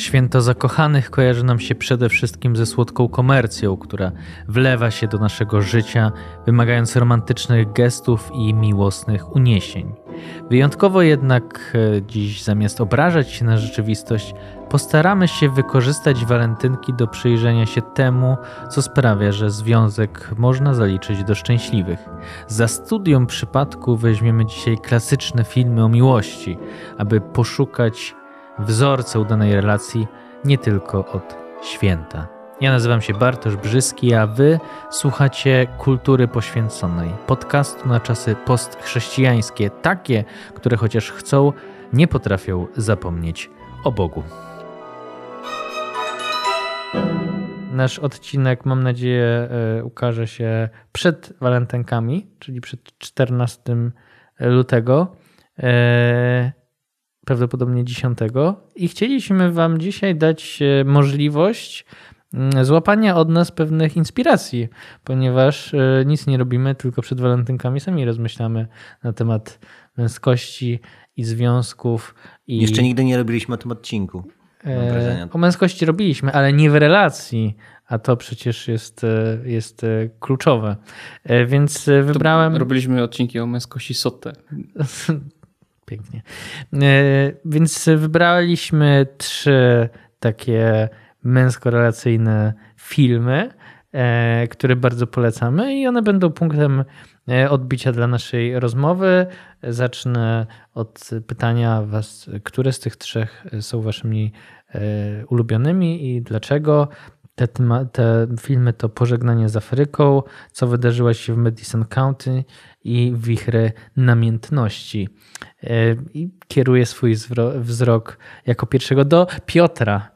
Święto zakochanych kojarzy nam się przede wszystkim ze słodką komercją, która wlewa się do naszego życia, wymagając romantycznych gestów i miłosnych uniesień. Wyjątkowo jednak e, dziś zamiast obrażać się na rzeczywistość, postaramy się wykorzystać walentynki do przyjrzenia się temu, co sprawia, że związek można zaliczyć do szczęśliwych. Za studium przypadku weźmiemy dzisiaj klasyczne filmy o miłości, aby poszukać wzorce udanej relacji nie tylko od święta. Ja nazywam się Bartosz Brzyski, a wy słuchacie Kultury Poświęconej, podcastu na czasy postchrześcijańskie, takie, które chociaż chcą, nie potrafią zapomnieć o Bogu. Nasz odcinek, mam nadzieję, e, ukaże się przed walentynkami, czyli przed 14 lutego. E, prawdopodobnie 10. I chcieliśmy Wam dzisiaj dać e, możliwość mm, złapania od nas pewnych inspiracji, ponieważ e, nic nie robimy, tylko przed walentynkami sami rozmyślamy na temat męskości i związków. I... Jeszcze nigdy nie robiliśmy o tym odcinku. E, o męskości robiliśmy, ale nie w relacji, a to przecież jest, jest kluczowe. Więc wybrałem. To robiliśmy odcinki o męskości Sotte. Pięknie. E, więc wybraliśmy trzy takie męsko-relacyjne filmy, e, które bardzo polecamy i one będą punktem e, odbicia dla naszej rozmowy. Zacznę od pytania was, które z tych trzech są waszymi ulubionymi i dlaczego. Te, te, filmy to Pożegnanie z Afryką, co wydarzyło się w Madison County i Wichry Namiętności. E, I kieruję swój wzrok jako pierwszego do Piotra.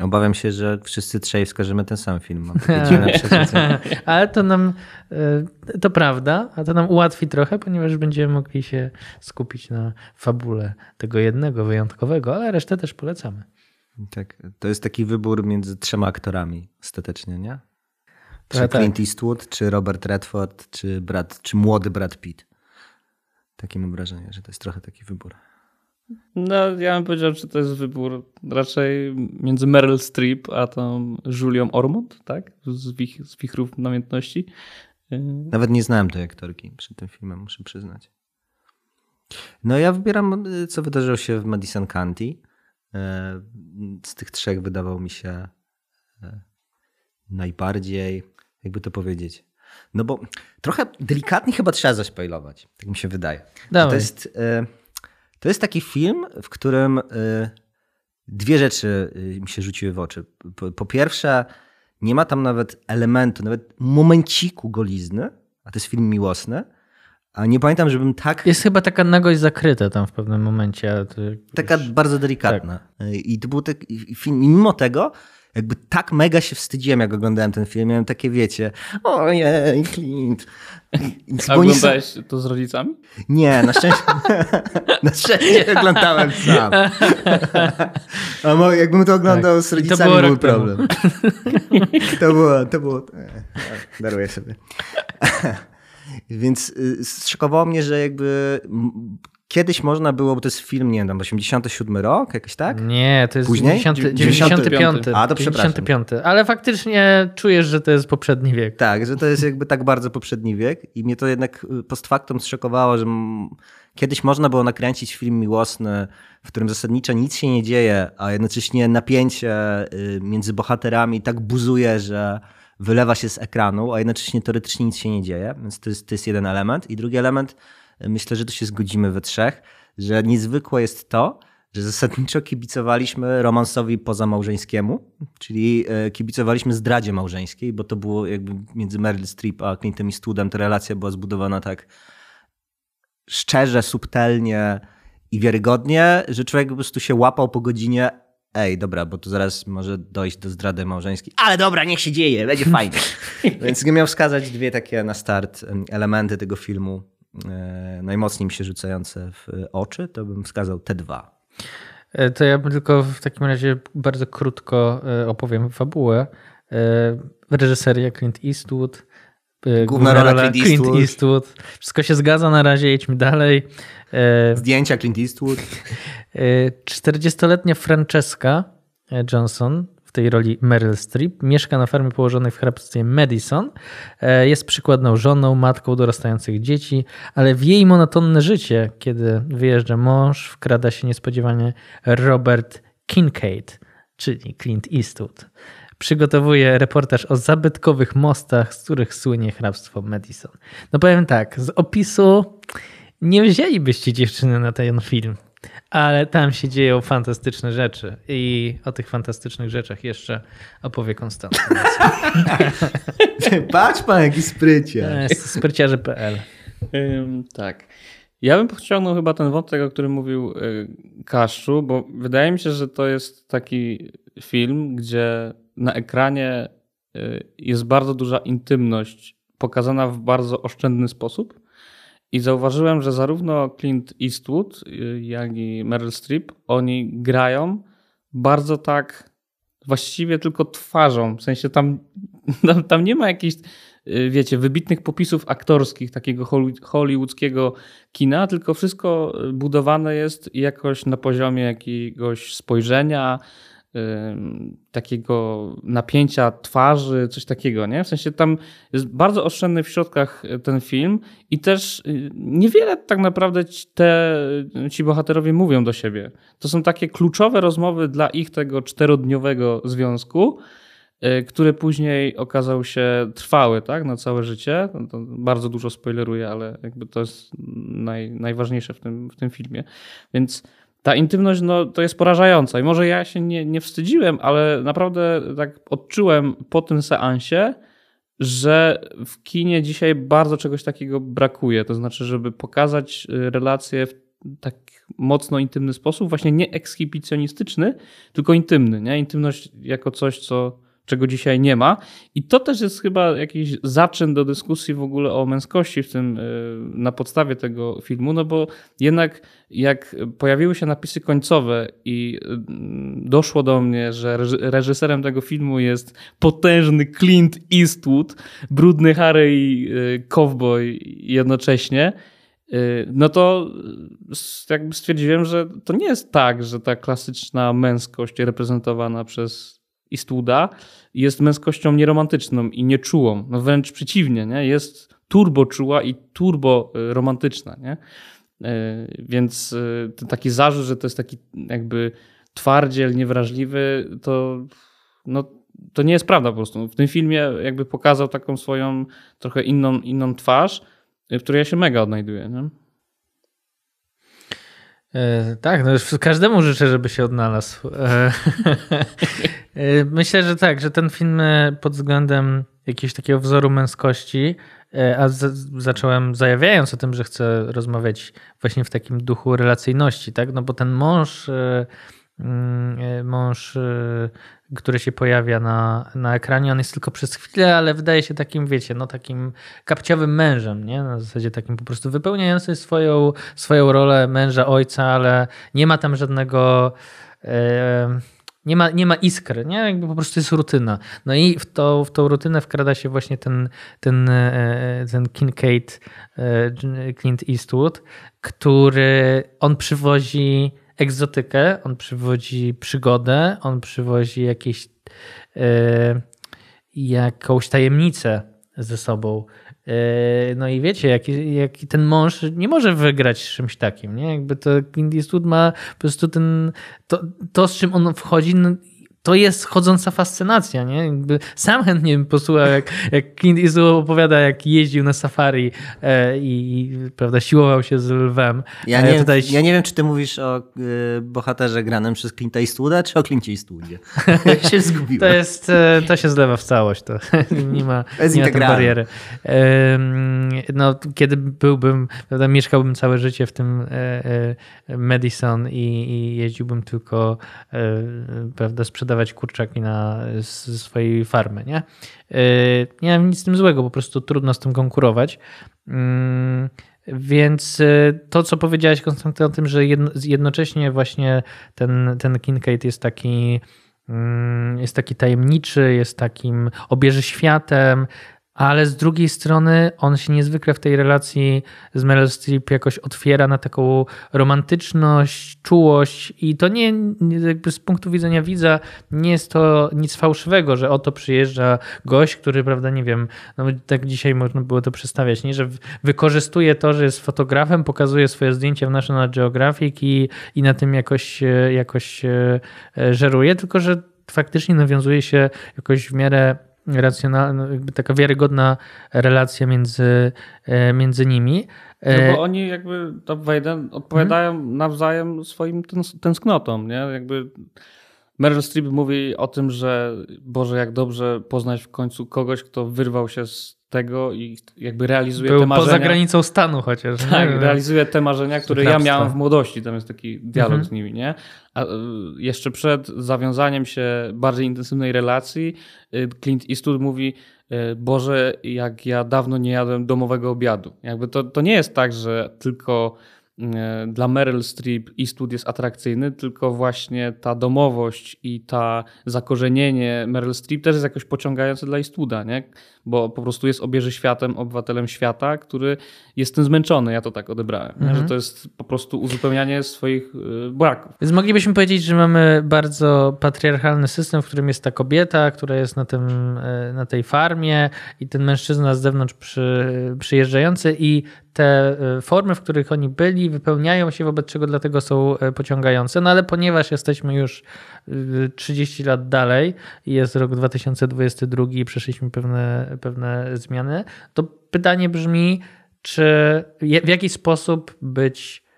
Obawiam się, że wszyscy trzej wskażemy ten sam film. Ale to nam, e, to prawda, a to nam ułatwi trochę, ponieważ będziemy mogli się skupić na fabule tego jednego wyjątkowego, ale resztę też polecamy. Tak, to jest taki wybór między trzema aktorami ostatecznie, nie? Czy tak. Clint Eastwood, czy Robert Redford, czy, Brad, czy młody Brad Pitt. Takie mam wrażenie, że to jest trochę taki wybór. No, ja bym powiedział, że to jest wybór raczej między Meryl Streep a tą Julią Ormond, tak? Z, wich, z Wichrów Namiętności. Nawet nie znałem tej aktorki przed tym filmem, muszę przyznać. No ja wybieram, co wydarzyło się w Madison County. E, z tych trzech wydawał mi się e, najbardziej, jakby to powiedzieć. No bo trochę delikatnie chyba trzeba zaśpajlować, tak mi się wydaje. To jest, e, to jest taki film, w którym dwie rzeczy mi się rzuciły w oczy. Po, po pierwsze, nie ma tam nawet elementu, nawet momenciku golizny, a to jest film miłosny. A nie pamiętam, żebym tak. Jest chyba taka nagość zakryta tam w pewnym momencie. Taka już... bardzo delikatna. Tak. I to był taki film, mimo tego, jakby tak mega się wstydziłem, jak oglądałem ten film. Miałem takie, wiecie, ojej, Clint. A oglądałeś to z rodzicami? Nie, na szczęście, na szczęście oglądałem sam. A jakbym to oglądał tak. z rodzicami, to był problem. to było, to było, daruję sobie. Więc y, zszokowało mnie, że jakby kiedyś można było, bo to jest film, nie wiem, 87 rok, jakiś tak? Nie, to jest Później? 90, 95. A, to 95. Ale faktycznie czujesz, że to jest poprzedni wiek. Tak, że to jest jakby tak bardzo poprzedni wiek i mnie to jednak y, post factum zszokowało, że kiedyś można było nakręcić film miłosny, w którym zasadniczo nic się nie dzieje, a jednocześnie napięcie y, między bohaterami tak buzuje, że wylewa się z ekranu, a jednocześnie teoretycznie nic się nie dzieje, więc to jest, to jest jeden element. I drugi element, myślę, że tu się zgodzimy we trzech, że niezwykłe jest to, że zasadniczo kibicowaliśmy romansowi pozamałżeńskiemu, czyli e, kibicowaliśmy zdradzie małżeńskiej, bo to było jakby między Meryl Streep a Clintem Eastwoodem ta relacja była zbudowana tak szczerze, subtelnie i wiarygodnie, że człowiek po prostu się łapał po godzinie, ej, dobra, bo tu zaraz może dojść do zdrady małżeńskiej, ale dobra, niech się dzieje, będzie fajnie. Więc miał wskazać dwie takie na start elementy tego filmu, e, najmocniej mi się rzucające w oczy, to bym wskazał te dwa. E, to ja bym tylko w takim razie bardzo krótko e, opowiem fabułę. Reżyseria Clint Eastwood, Główna rola Clint Eastwood. Clint Eastwood. Wszystko się zgadza na razie, jedźmy dalej. Zdjęcia Clint Eastwood. 40-letnia Francesca Johnson w tej roli Meryl Streep mieszka na farmie położonej w hrabstwie Madison. E, jest przykładną żoną, matką dorastających dzieci, ale w jej monotonne życie, kiedy wyjeżdża mąż, wkrada się niespodziewanie Robert Kincaid, czyli Clint Eastwood. Przygotowuje reportaż o zabytkowych mostach, z których słynie hrabstwo Madison. No powiem tak, z opisu nie wzięlibyście dziewczyny na ten film. Ale tam się dzieją fantastyczne rzeczy i o tych fantastycznych rzeczach jeszcze opowie Konstanty. Patrz pan, jaki sprycie. Spryciarze.pl Tak. Ja bym podciągnął chyba ten wątek, o którym mówił y, Kaszczu, bo wydaje mi się, że to jest taki film, gdzie na ekranie y, jest bardzo duża intymność pokazana w bardzo oszczędny sposób i zauważyłem, że zarówno Clint Eastwood, y, jak i Meryl Streep, oni grają bardzo tak właściwie tylko twarzą. W sensie tam, tam, tam nie ma jakichś, y, wiecie, wybitnych popisów aktorskich takiego hollywoodzkiego kina, tylko wszystko budowane jest jakoś na poziomie jakiegoś spojrzenia, takiego napięcia twarzy, coś takiego, nie? W sensie tam jest bardzo oszczędny w środkach e, ten film i też y, niewiele tak naprawdę te, ci bohaterowie mówią do siebie. To są takie kluczowe rozmowy dla ich tego czterodniowego związku, e, który później okazał się trwały, tak, na całe życie. No to bardzo dużo spoileruję, ale jakby to jest naj, najważniejsze w tym, w tym filmie. Więc ta intymność no, to jest porażająca. I może ja się nie, nie wstydziłem, ale naprawdę tak odczułem po tym seansie, że w kinie dzisiaj bardzo czegoś takiego brakuje. To znaczy, żeby pokazać y, relacje w tak mocno intymny sposób, właśnie nie ekshibicjonistyczny, tylko intymny. Nie? Intymność jako coś, co czego dzisiaj nie ma. I to też jest chyba jakiś zaczyn do dyskusji w ogóle o męskości w tym, e, na podstawie tego filmu, no bo jednak jak pojawiły się napisy końcowe i mm, doszło do mnie, że reżyserem tego filmu jest potężny Clint Eastwood, brudny Harry i e, cowboy jednocześnie, e, no to jakby stwierdziłem, że to nie jest tak, że ta klasyczna męskość reprezentowana przez Eastwooda jest męskością nieromantyczną i nieczułą. No wręcz przeciwnie, nie? jest turbo czuła i turbo y, romantyczna. Nie? Y, więc y, taki zarzut, że to jest taki jakby twardziel, niewrażliwy, to, no, to nie jest prawda po prostu. W tym filmie jakby pokazał taką swoją trochę inną, inną twarz, w której ja się mega odnajduję. Nie? E, tak, no już każdemu życzę, żeby się odnalazł. E, e, myślę, że tak, że ten film pod względem jakiegoś takiego wzoru męskości, a z, zacząłem zajawiając o tym, że chcę rozmawiać właśnie w takim duchu relacyjności, tak? No bo ten mąż, mm, mąż który się pojawia na, na ekranie. On jest tylko przez chwilę, ale wydaje się takim, wiecie, no takim kapciowym mężem, nie? Na zasadzie takim po prostu wypełniającym swoją, swoją rolę męża, ojca, ale nie ma tam żadnego... E, nie ma, nie ma iskry, nie? Jakby po prostu jest rutyna. No i w, to, w tą rutynę wkrada się właśnie ten, ten, e, ten Kincaid, e, Clint Eastwood, który on przywozi egzotykę, on przywodzi przygodę, on przywozi jakieś, e, jakąś tajemnicę ze sobą. E, no i wiecie, jaki ten mąż nie może wygrać z czymś takim, nie? Jakby to Clint Eastwood ma po prostu ten, to, to z czym on wchodzi, no, to jest chodząca fascynacja, nie? Jakby sam chętnie bym posłuchał, jak, jak Clint Eastwood opowiada, jak jeździł na safari e, i, prawda, siłował się z lwem. Ja nie, tutaj... ja nie wiem, czy ty mówisz o y, bohaterze granym przez Clint Eastwooda, czy o Clint Eastwoodzie. Ja się zgubiłem. To, jest, e, to się zlewa w całość, to nie ma, nie ma bariery. E, no, kiedy byłbym, prawda, mieszkałbym całe życie w tym e, e Madison i, i jeździłbym tylko, e, prawda, sprzedawać sprzedawać kurczaki na, swojej farmy, nie? Y, nie mam nic z tym złego, po prostu trudno z tym konkurować. Mm, więc y, to, co powiedziałeś, Konstanty, o tym, że jednocześnie właśnie ten, ten Kincaid jest taki, mm, jest taki tajemniczy, jest takim obieży światem, ale z drugiej strony on się niezwykle w tej relacji z Meryl Streep jakoś otwiera na taką romantyczność, czułość i to nie, jakby z punktu widzenia widza nie jest to nic fałszywego, że oto przyjeżdża gość, który, prawda, nie wiem, no tak dzisiaj można było to przedstawiać, nie, że wykorzystuje to, że jest fotografem, pokazuje swoje zdjęcia w National Geographic i, i na tym jakoś, jakoś e, żeruje, tylko że faktycznie nawiązuje się jakoś w miarę racjonalna, jakby taka wiarygodna relacja między, e, między nimi. No bo e, oni jakby top Wayden odpowiadają hmm. nawzajem swoim tęsknotom, nie? Jakby Meryl Streep mówi o tym, że Boże, jak dobrze poznać w końcu kogoś, kto wyrwał się z tego i jakby realizuje Był te marzenia. poza granicą stanu chociaż. Tak, nie? realizuje te marzenia, które ja miałem w młodości. Tam jest taki dialog mhm. z nimi, nie? A y, jeszcze przed zawiązaniem się bardziej intensywnej relacji y, Clint Eastwood mówi y, Boże, jak ja dawno nie jadłem domowego obiadu. Jakby to, to nie jest tak, że tylko dla Meryl Streep Eastwood jest atrakcyjny, tylko właśnie ta domowość i ta zakorzenienie Meryl Streep też jest jakoś pociągające dla Eastwooda, nie? bo po prostu jest obieży światem, obywatelem świata, który jest tym zmęczony, ja to tak odebrałem, mhm. że to jest po prostu uzupełnianie swoich e, braków. Więc moglibyśmy powiedzieć, że mamy bardzo patriarchalny system, w którym jest ta kobieta, która jest na, tym, e, na tej farmie i ten mężczyzna z zewnątrz przy, przyjeżdżający i te e, formy, w których oni byli, wypełniają się, wobec czego dlatego są e, pociągające. No ale ponieważ jesteśmy już 30 e, lat dalej jest rok 2022 i przeszliśmy pewne, pewne zmiany, to pytanie brzmi, czy w jaki sposób być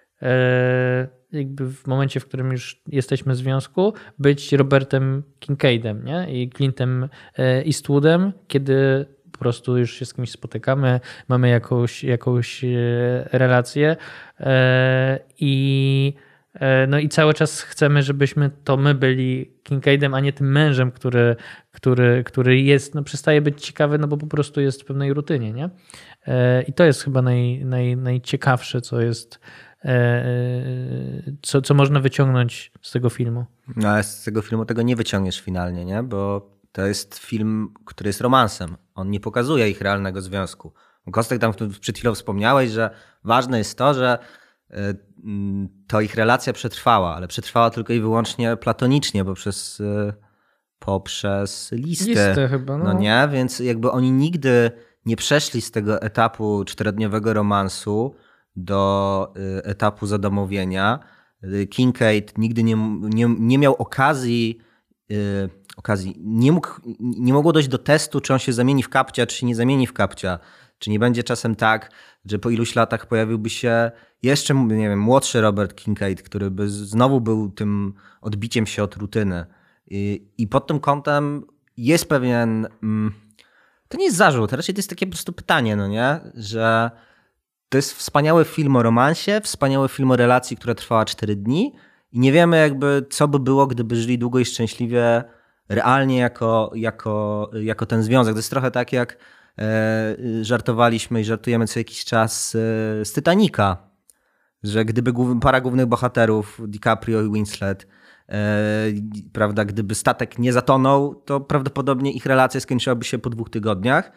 jakby w momencie, w którym już jesteśmy w związku, być Robertem Kincaidem nie? i Clintem Eastwoodem, kiedy prostu już się z kimś spotykamy, mamy jakąś, jakąś e, relację e, i e, no i cały czas chcemy, żebyśmy to my byli Kincaidem, a nie tym mężem, który, który, który jest, no przestaje być ciekawy, no bo po prostu jest w pewnej rutynie, nie? I to jest chyba naj, naj, najciekawsze, co jest, co, co można wyciągnąć z tego filmu. No ale z tego filmu tego nie wyciągniesz finalnie, nie? Bo to jest film, który jest romansem. On nie pokazuje ich realnego związku. Kostek tam przed chwilą wspomniałeś, że ważne jest to, że e, to ich relacja przetrwała, ale przetrwała tylko i wyłącznie platonicznie, poprzez, e, poprzez listy. Listy chyba, no. no nie, więc jakby oni nigdy nie przeszli z tego etapu czterodniowego romansu do e, etapu zadomowienia. Kincaid nigdy nie, nie, nie miał okazji okazji nie, mógł, nie mogło dojść do testu, czy on się zamieni w kapcia, czy nie zamieni w kapcia. Czy nie będzie czasem tak, że po iluś latach pojawiłby się jeszcze, nie wiem, młodszy Robert Kincaid, który by znowu był tym odbiciem się od rutyny. I, i pod tym kątem jest pewien. Mm, to nie jest zarzut, raczej to jest takie po prostu pytanie, no nie? Że to jest wspaniały film o romansie, wspaniały film o relacji, która trwała 4 dni i nie wiemy jakby, co by było, gdyby żyli długo i szczęśliwie realnie jako, jako, jako ten związek. To jest trochę tak, jak e, żartowaliśmy i żartujemy co jakiś czas e, z Titanica, że gdyby para głównych bohaterów, DiCaprio i Winslet, e, prawda, gdyby statek nie zatonął, to prawdopodobnie ich relacja skończyłaby się po dwóch tygodniach.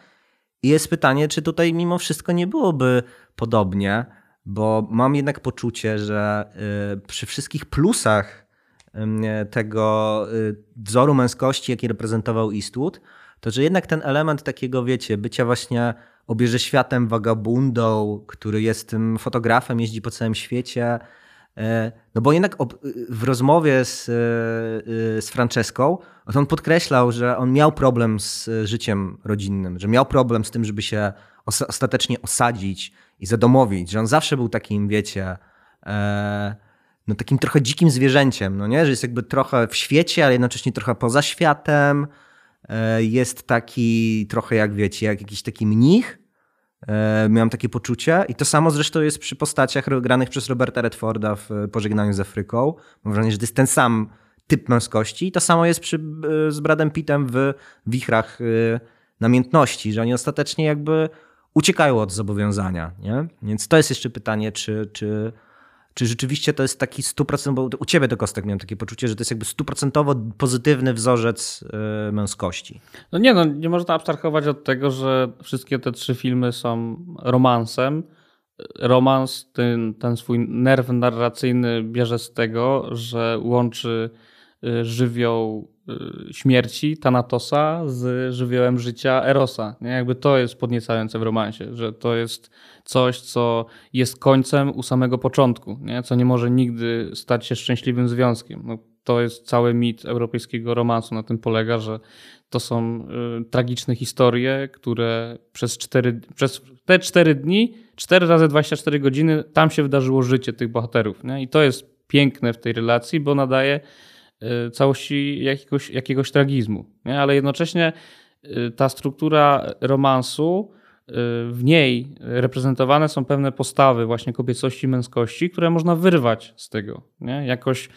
I jest pytanie, czy tutaj mimo wszystko nie byłoby podobnie, bo mam jednak poczucie, że przy wszystkich plusach tego y, wzoru męskości, jaki reprezentował Eastwood, to że jednak ten element takiego, wiecie, bycia właśnie obierze światem wagabundą, który jest tym fotografem, jeździ po całym świecie. E, no bo jednak w rozmowie z, e, e, z Franceską, on podkreślał, że on miał problem z życiem rodzinnym, że miał problem z tym, żeby się ostatecznie osadzić i zadomowić, że on zawsze był takim, wiecie, no takim trochę dzikim zwierzęciem, no nie? Że jest jakby trochę w świecie, ale jednocześnie trochę poza światem. E, jest taki trochę jak wiecie, jak jakiś taki mnich. E, miałem takie poczucie i to samo zresztą jest przy postaciach granych przez Roberta Redforda w Pożegnaniu z Afryką. Mam wrażenie, że to jest ten sam typ męskości i to samo jest przy, e, z Bradem Pittem w Wichrach Namiętności, że oni ostatecznie jakby uciekają od zobowiązania, nie? Więc to jest jeszcze pytanie, czy, czy czy rzeczywiście to jest taki 100%, bo u ciebie to Kostek miałem takie poczucie, że to jest jakby stuprocentowo pozytywny wzorzec y, męskości. No nie, no nie można abstrahować od tego, że wszystkie te trzy filmy są romansem. Romans, ten, ten swój nerw narracyjny bierze z tego, że łączy y, żywioł śmierci Thanatosa z żywiołem życia Erosa. Nie? Jakby to jest podniecające w romansie, że to jest coś, co jest końcem u samego początku, nie? co nie może nigdy stać się szczęśliwym związkiem. No, to jest cały mit europejskiego romansu, na tym polega, że to są y, tragiczne historie, które przez, cztery, przez te cztery dni, 4 razy 24 godziny, tam się wydarzyło życie tych bohaterów. Nie? I to jest piękne w tej relacji, bo nadaje y, całości jakiegoś, jakiegoś tragizmu. Nie? Ale jednocześnie y, ta struktura romansu w niej reprezentowane są pewne postawy właśnie kobiecości, męskości, które można wyrwać z tego, nie? jakoś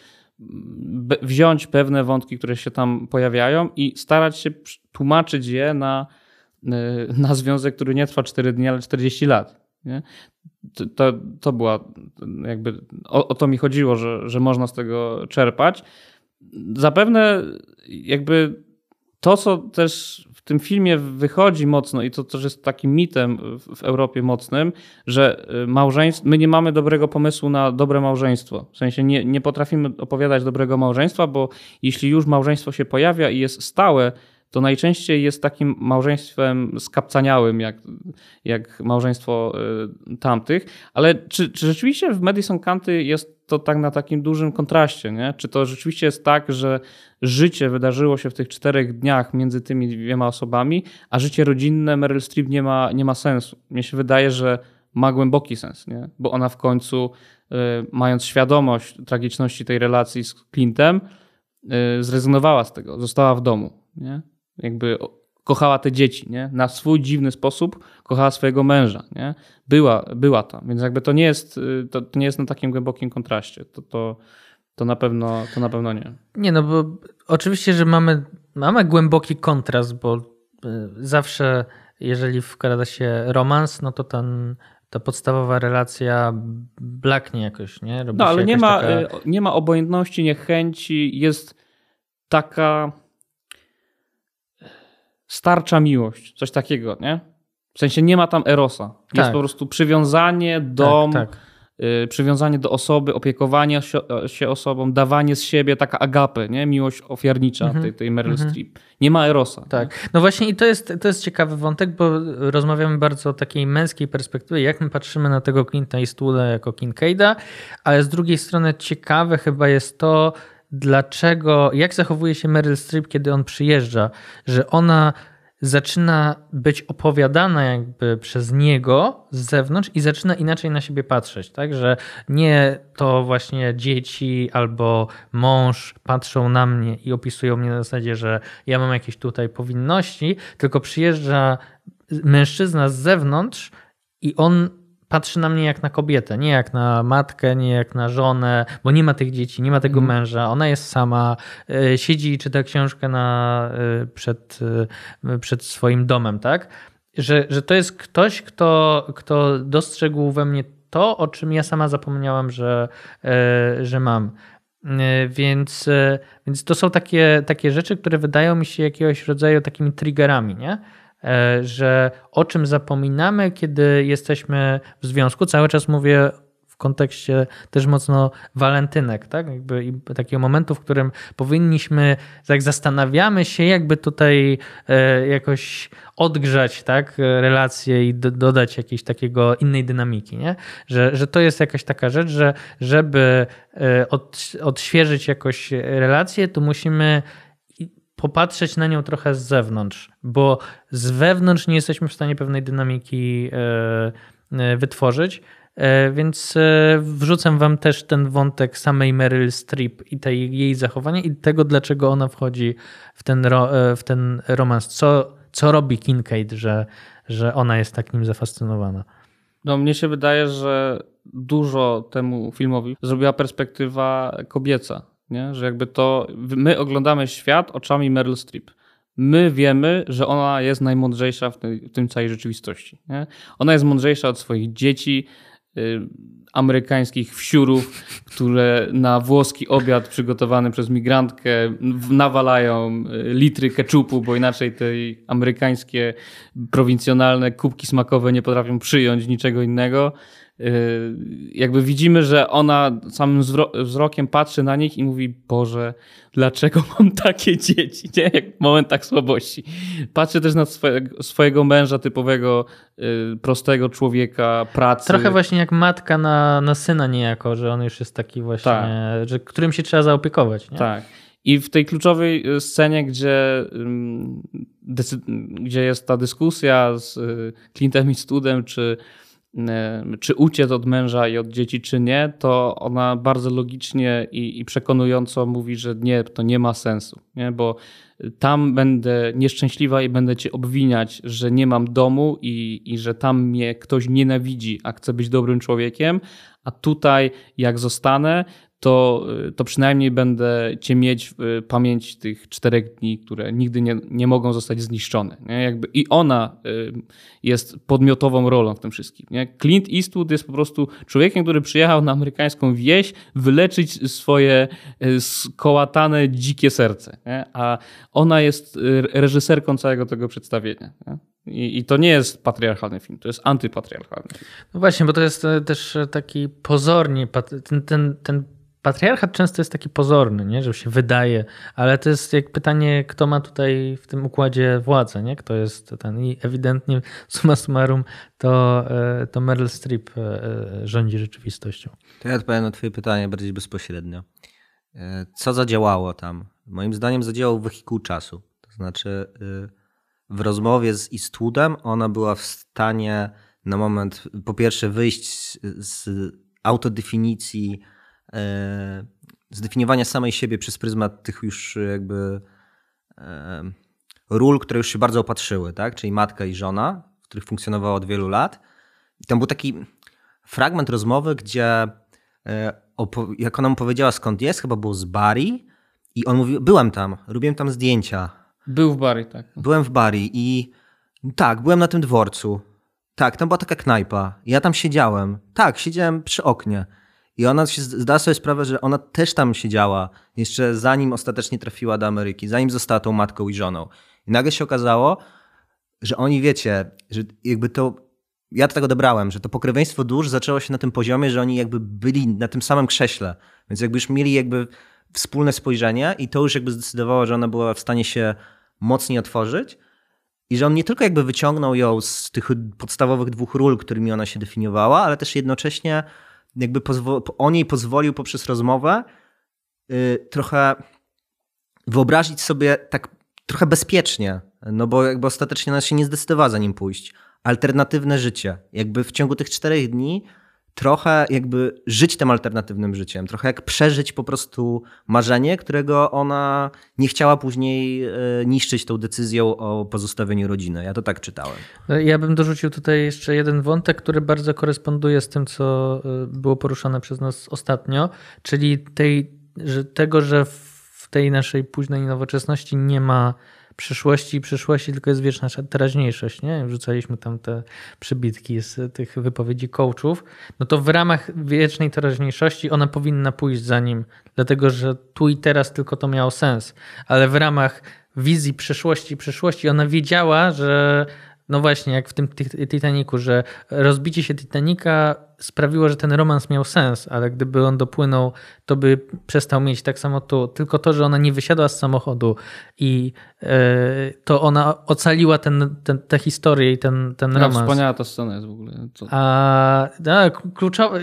wziąć pewne wątki, które się tam pojawiają i starać się tłumaczyć je na, na związek, który nie trwa 4 dni, ale 40 lat. Nie? To, to była jakby, o, o to mi chodziło, że, że można z tego czerpać. Zapewne jakby to, co też w tym filmie wychodzi mocno i to też jest takim mitem w Europie mocnym, że y, małżeństwo, my nie mamy dobrego pomysłu na dobre małżeństwo. W sensie nie, nie potrafimy opowiadać dobrego małżeństwa, bo jeśli już małżeństwo się pojawia i jest stałe, to najczęściej jest takim małżeństwem skapcaniałym, jak, jak małżeństwo y, tamtych. Ale czy, czy rzeczywiście w Madison County jest to tak na takim dużym kontraście? Nie? Czy to rzeczywiście jest tak, że życie wydarzyło się w tych czterech dniach między tymi dwiema osobami, a życie rodzinne Meryl Streep nie ma, nie ma sensu? Mnie się wydaje, że ma głęboki sens, nie? bo ona w końcu, y, mając świadomość tragiczności tej relacji z Clintem, y, zrezygnowała z tego, została w domu. Nie? Jakby kochała te dzieci, nie? Na swój dziwny sposób kochała swojego męża, nie? Była, była tam, więc jakby to nie jest, y, to, to nie jest na takim głębokim kontraście. To, to, to, na pewno, to na pewno nie. Nie, no bo oczywiście, że mamy, mamy głęboki kontrast, bo y, zawsze jeżeli wkrada się romans, no to ten, ta podstawowa relacja blaknie jakoś, nie? Robi no, ale nie ma, taka... Y, nie ma obojętności, niechęci, jest taka starcza miłość, coś takiego, nie? W sensie nie ma tam erosa. Tak. Jest po prostu przywiązanie, dom, tak, tak. Y, przywiązanie do osoby, opiekowanie się osobą, dawanie z siebie, taka agapy, nie? miłość ofiarnicza mhm. tej, tej Meryl mhm. Streep. Nie ma erosa. Tak. Nie? No właśnie i to jest, to jest ciekawy wątek, bo rozmawiamy bardzo o takiej męskiej perspektywie, jak my patrzymy na tego Clint'a Eastwooda jako Kincaida, ale z drugiej strony ciekawe chyba jest to, dlaczego, jak zachowuje się Meryl Streep, kiedy on przyjeżdża, że ona zaczyna być opowiadana jakby przez niego z zewnątrz i zaczyna inaczej na siebie patrzeć, tak, że nie to właśnie dzieci albo mąż patrzą na mnie i opisują mnie na zasadzie, że ja mam jakieś tutaj powinności, tylko przyjeżdża mężczyzna z zewnątrz i on patrzy na mnie jak na kobietę, nie jak na matkę, nie jak na żonę, bo nie ma tych dzieci, nie ma tego mm. męża, ona jest sama, e, siedzi i czyta książkę na, e, przed, e, przed swoim domem, tak? Że, że to jest ktoś, kto, kto dostrzegł we mnie to, o czym ja sama zapomniałam, że, że mam. Więc, więc to są takie, takie rzeczy, które wydają mi się jakiegoś rodzaju takimi triggerami, nie? E, że o czym zapominamy, kiedy jesteśmy w związku. Cały czas mówię w kontekście też mocno walentynek, tak? Jakby i takiego momentu, w którym powinniśmy, jak zastanawiamy się, jakby tutaj e, jakoś odgrzać, tak, relacje i dodać jakiejś takiego innej dynamiki, nie? Że, że to jest jakaś taka rzecz, że żeby e, od, odświeżyć jakoś relacje, to musimy popatrzeć na nią trochę z zewnątrz, bo z wewnątrz nie jesteśmy w stanie pewnej dynamiki e, e, wytworzyć. E, więc wrzucam wam też ten wątek samej Meryl Streep i tej jej zachowania i tego, dlaczego ona wchodzi w ten, w ten romans. Co, co robi Kincaid, że, że ona jest tak nim zafascynowana? No, mnie się wydaje, że dużo temu filmowi zrobiła perspektywa kobieca nie? że jakby to my oglądamy świat oczami Meryl Streep. My wiemy, że ona jest najmądrzejsza w, tej, w tym całej rzeczywistości. Nie? Ona jest mądrzejsza od swoich dzieci, y, amerykańskich wsiurów, które na włoski obiad przygotowany przez migrantkę nawalają y, litry keczupu, bo inaczej te amerykańskie prowincjonalne kubki smakowe nie potrafią przyjąć niczego innego. Y, jakby widzimy, że ona samym wzrokiem patrzy na nich i mówi: Boże, dlaczego mam takie dzieci? Nie? Jak w momentach słabości. Patrzy też na swojego, swojego męża, typowego, y, prostego człowieka, pracy. Trochę właśnie jak matka na, na syna niejako, że on już jest taki właśnie, tak. że, którym się trzeba zaopiekować. Nie? Tak. I w tej kluczowej y, scenie, gdzie, gdzie jest ta dyskusja z Clintem Eastwoodem, czy czy uciec od męża i od dzieci, czy nie, to ona bardzo logicznie i, i przekonująco mówi, że nie, to nie ma sensu, nie? bo tam będę nieszczęśliwa i będę cię obwiniać, że nie mam domu i, i że tam mnie ktoś nienawidzi, a chcę być dobrym człowiekiem, a tutaj jak zostanę, to, to przynajmniej będę cię mieć w pamięci tych czterech dni, które nigdy nie, nie mogą zostać zniszczone. Nie? Jakby I ona y, jest podmiotową rolą w tym wszystkim. Nie? Clint Eastwood jest po prostu człowiekiem, który przyjechał na amerykańską wieś wyleczyć swoje y, skołatane, dzikie serce. Nie? A ona jest y, reżyserką całego tego przedstawienia. Nie? I, I, to nie jest patriarchalny film, to jest antypatriarchalny. No właśnie, bo to jest też taki pozornie, ten, ten, ten patriarchat często jest taki pozorny, nie? że się wydaje, ale to jest jak pytanie, kto ma tutaj w tym układzie władzę, nie? kto jest ten. I ewidentnie summa summarum to, e, to Meryl Streep e, e, rządzi rzeczywistością. To ja odpowiem na Twoje pytanie bardziej bezpośrednio. Co zadziałało tam? Moim zdaniem zadziałał wehikuł czasu. To znaczy, w rozmowie z Eastwoodem ona była w stanie na moment, po pierwsze, wyjść z autodefinicji zdefiniowania samej siebie przez pryzmat tych już jakby e, ról, które już się bardzo opatrzyły, tak? czyli matka i żona, w których funkcjonowała od wielu lat. I tam był taki fragment rozmowy, gdzie e, jak ona mu powiedziała skąd jest, chyba był z Bari i on mówił, byłem tam, robiłem tam zdjęcia. Był w Bari, tak. Byłem w Bari i tak, byłem na tym dworcu. Tak, tam była taka knajpa. Ja tam siedziałem. Tak, siedziałem przy oknie. I ona się zdała sobie sprawę, że ona też tam siedziała, jeszcze zanim ostatecznie trafiła do Ameryki, zanim została tą matką i żoną. I nagle się okazało, że oni wiecie, że jakby to. Ja to tak odebrałem, że to pokrewieństwo dusz zaczęło się na tym poziomie, że oni jakby byli na tym samym krześle. Więc jakby już mieli jakby wspólne spojrzenie i to już jakby zdecydowało, że ona była w stanie się mocniej otworzyć. I że on nie tylko jakby wyciągnął ją z tych podstawowych dwóch ról, którymi ona się definiowała, ale też jednocześnie jakby o niej pozwolił poprzez rozmowę yy, trochę wyobrazić sobie tak trochę bezpiecznie, no bo jakby ostatecznie ona się nie zdecydowała za nim pójść. Alternatywne życie. Jakby w ciągu tych czterech dni trochę jakby żyć tym alternatywnym życiem, trochę jak przeżyć po prostu marzenie, którego ona nie chciała później e, niszczyć tą decyzją o pozostawieniu rodziny. Ja to tak czytałem. No, ja bym dorzucił tutaj jeszcze jeden wątek, który bardzo koresponduje z tym, co e, było poruszane przez nas ostatnio, czyli tej, że tego, że w tej naszej późnej nowoczesności nie ma przyszłości i przyszłości, tylko jest wieczna teraźniejszość, nie? Wrzucaliśmy tam te przybitki z tych wypowiedzi coachów, no to w ramach wiecznej teraźniejszości ona powinna pójść za nim, dlatego że tu i teraz tylko to miało sens, ale w ramach wizji przyszłości, przyszłości ona wiedziała, że no właśnie, jak w tym Titanicu, że rozbicie się Titanica sprawiło, że ten romans miał sens, ale gdyby on dopłynął, to by przestał mieć tak samo tu. Tylko to, że ona nie wysiadła z samochodu i e, to ona ocaliła ten, ten, tę historię i ten, ten romans. Ja, wspaniała ta scena jest w ogóle. To... A no, kluczowe,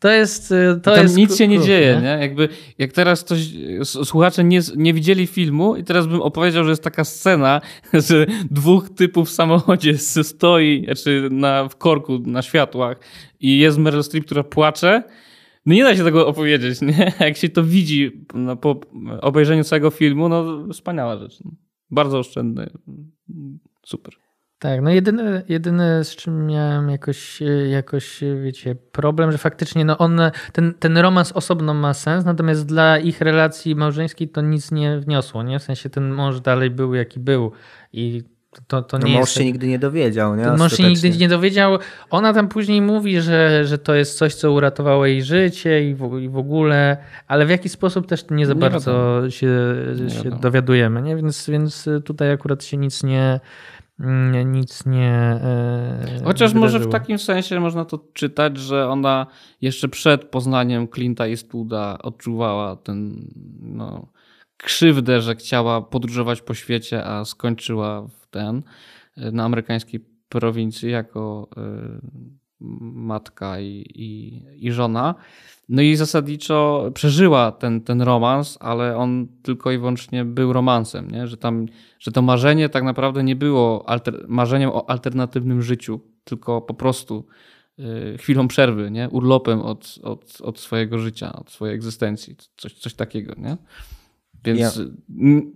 to jest... To Tam jest nic się nie dzieje, nie? nie? Jakby, jak teraz ktoś, słuchacze nie, nie widzieli filmu i teraz bym opowiedział, że jest taka scena, że dwóch typów w samochodzie stoi, znaczy na, w korku, na światłach i jest Meryl Streep, która płacze, no nie da się tego opowiedzieć, nie? Jak się to widzi no, po obejrzeniu całego filmu, no wspaniała rzecz. Bardzo oszczędny. Super. Tak, no jedyne, jedyne z czym miałem jakoś, jakoś, wiecie, problem, że faktycznie no on, ten, ten romans osobno ma sens, natomiast dla ich relacji małżeńskiej to nic nie wniosło, nie? W sensie ten mąż dalej był jaki był i To, to No nie mąż jest... się nigdy nie dowiedział, nie? Mąż się nigdy nie dowiedział. Ona tam później mówi, że, że to jest coś, co uratowało jej życie i w, i w ogóle, ale w jaki sposób też nie za Nie bardzo się, Nie się wiadomo. dowiadujemy, nie? Więc, więc tutaj akurat się nic nie nic nie e, Chociaż może w takim sensie można to czytać, że ona jeszcze przed poznaniem Clint'a Eastwooda odczuwała ten, no, krzywdę, że chciała podróżować po świecie, a skończyła w ten, na amerykańskiej prowincji jako y, matka i, i, i żona. No i zasadniczo przeżyła ten, ten romans, ale on tylko i wyłącznie był romansem, nie? Że, tam, że to marzenie tak naprawdę nie było alter, marzeniem o alternatywnym życiu, tylko po prostu y, chwilą przerwy, nie? urlopem od, od, od swojego życia, od swojej egzystencji, coś, coś takiego. Nie? Więc Ja-